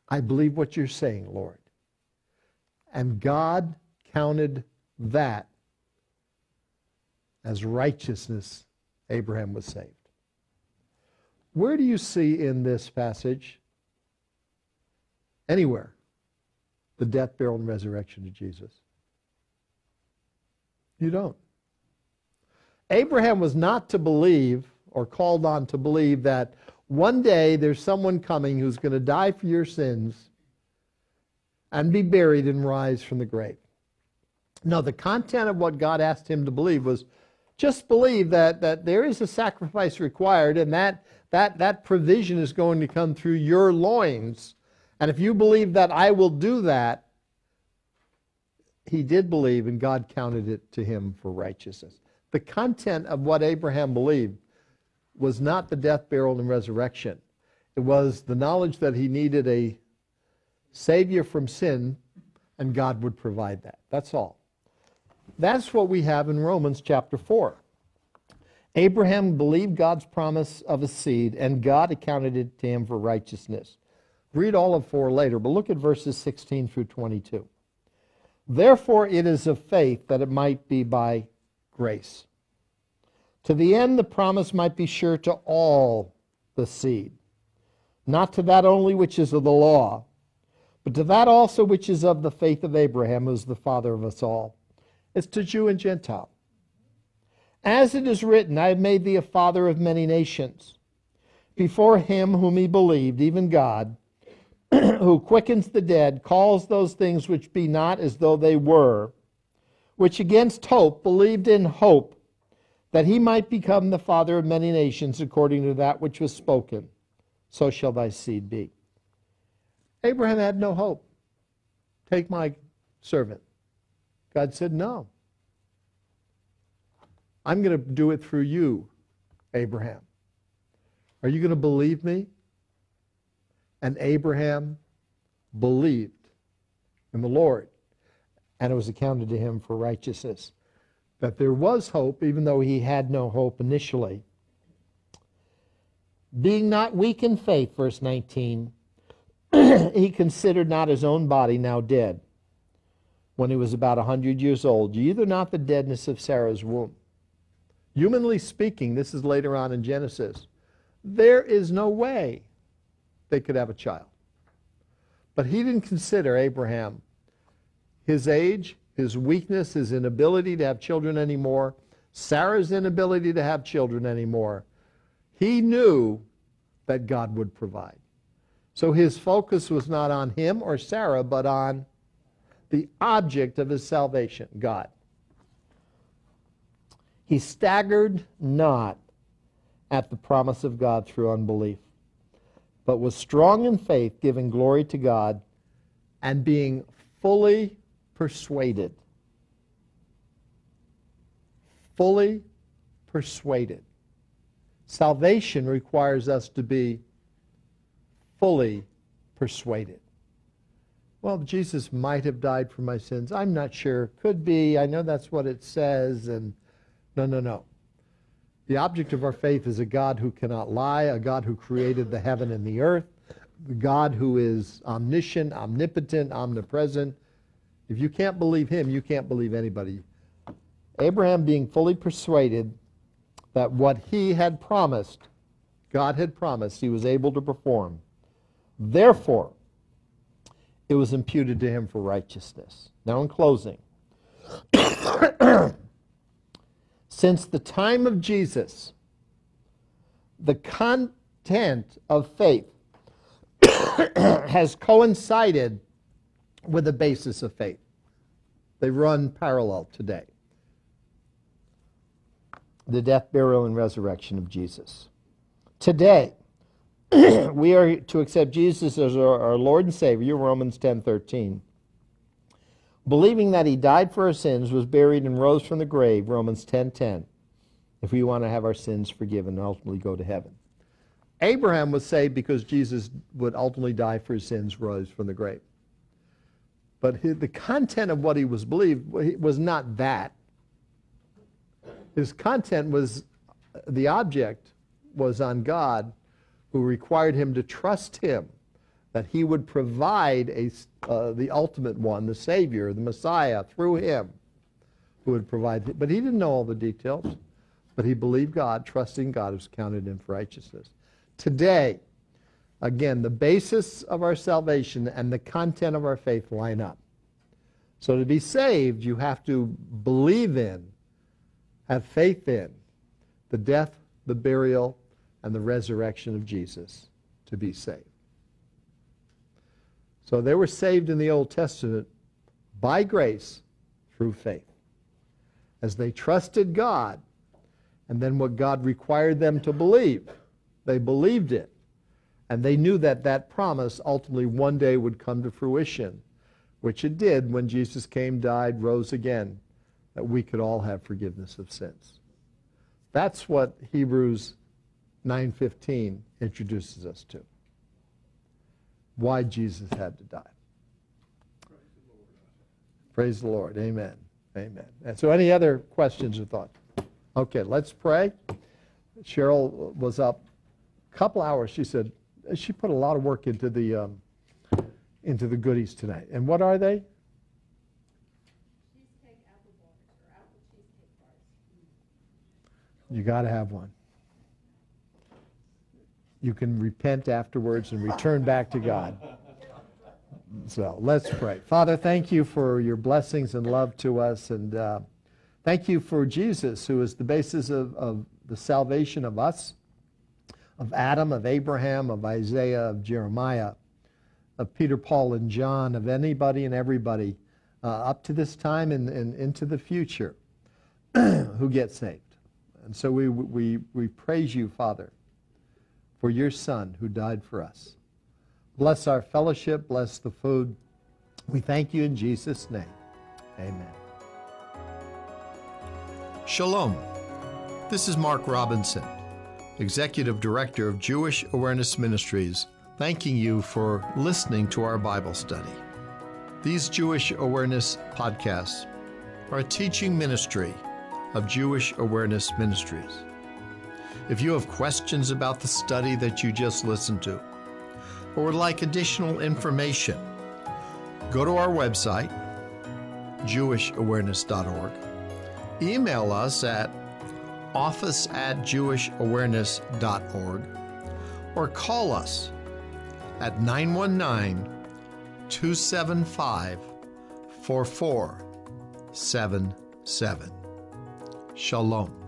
I believe what you're saying, Lord. And God counted that as righteousness. Abraham was saved. Where do you see in this passage anywhere the death, burial, and resurrection of Jesus. You don't. Abraham was not to believe or called on to believe that one day there's someone coming who's going to die for your sins and be buried and rise from the grave. No, the content of what God asked him to believe was just believe that, that there is a sacrifice required and that, that, that provision is going to come through your loins and if you believe that I will do that, he did believe, and God counted it to him for righteousness. The content of what Abraham believed was not the death, burial, and resurrection. It was the knowledge that he needed a Savior from sin, and God would provide that. That's all. That's what we have in Romans chapter 4. Abraham believed God's promise of a seed, and God accounted it to him for righteousness. Read all of 4 later, but look at verses 16 through 22. Therefore, it is of faith that it might be by grace. To the end, the promise might be sure to all the seed, not to that only which is of the law, but to that also which is of the faith of Abraham, who is the father of us all. It's to Jew and Gentile. As it is written, I have made thee a father of many nations. Before him whom he believed, even God, who quickens the dead, calls those things which be not as though they were, which against hope believed in hope that he might become the father of many nations according to that which was spoken. So shall thy seed be. Abraham had no hope. Take my servant. God said, No. I'm going to do it through you, Abraham. Are you going to believe me? And Abraham believed in the Lord, and it was accounted to him for righteousness. That there was hope, even though he had no hope initially. Being not weak in faith, verse 19, he considered not his own body now dead when he was about a hundred years old, either not the deadness of Sarah's womb. Humanly speaking, this is later on in Genesis, there is no way they could have a child. But he didn't consider Abraham his age, his weakness, his inability to have children anymore, Sarah's inability to have children anymore. He knew that God would provide. So his focus was not on him or Sarah, but on the object of his salvation, God. He staggered not at the promise of God through unbelief, but was strong in faith, giving glory to God and being fully persuaded. Fully persuaded. Salvation requires us to be fully persuaded. Well, Jesus might have died for my sins. I'm not sure. Could be. I know that's what it says. And no, no, no. The object of our faith is a God who cannot lie, a God who created the heaven and the earth, a God who is omniscient, omnipotent, omnipresent. If you can't believe him, you can't believe anybody. Abraham being fully persuaded that what he had promised, God had promised, he was able to perform. Therefore, it was imputed to him for righteousness. Now, in closing, since the time of Jesus, the content of faith has coincided with the basis of faith. They run parallel today. The death, burial, and resurrection of Jesus. Today, we are to accept Jesus as our, our Lord and Savior, Romans 10 13. Believing that he died for our sins, was buried, and rose from the grave, Romans 10 10. If we want to have our sins forgiven and ultimately go to heaven. Abraham was saved because Jesus would ultimately die for his sins, rose from the grave. But the content of what he was believed was not that. His content was, the object was on God who required him to trust him, that he would provide a, uh, the ultimate one, the Savior, the Messiah, through him, who would provide. But he didn't know all the details, but he believed God, trusting God, was counted in for righteousness. Today, again, the basis of our salvation and the content of our faith line up. So to be saved, you have to believe in, have faith in the death, the burial, and the resurrection of Jesus to be saved. So they were saved in the Old Testament by grace through faith. As they trusted God, and then what God required them to believe, they believed it. And they knew that that promise ultimately one day would come to fruition, which it did when Jesus came, died, rose again, that we could all have forgiveness of sins. That's what Hebrews 9:15 introduces us to why Jesus had to die. Praise the Lord. Praise the Lord. Amen. Amen. And so, any other questions or thoughts? Okay, let's pray. Cheryl was up a couple hours. She said she put a lot of work into the um, into the goodies tonight. And what are they? You got to have one. You can repent afterwards and return back to God. So let's pray. Father, thank you for your blessings and love to us. And uh, thank you for Jesus, who is the basis of, of the salvation of us, of Adam, of Abraham, of Isaiah, of Jeremiah, of Peter, Paul, and John, of anybody and everybody uh, up to this time and, and into the future who get saved. And so we, we, we praise you, Father, for your Son who died for us. Bless our fellowship, bless the food. We thank you in Jesus' name. Amen. Shalom. This is Mark Robinson, Executive Director of Jewish Awareness Ministries, thanking you for listening to our Bible study. These Jewish Awareness podcasts are a teaching ministry of Jewish Awareness Ministries. If you have questions about the study that you just listened to, or would like additional information, go to our website, jewishawareness.org, email us at office at jewishawareness.org, or call us at 919 275 4477. Shalom.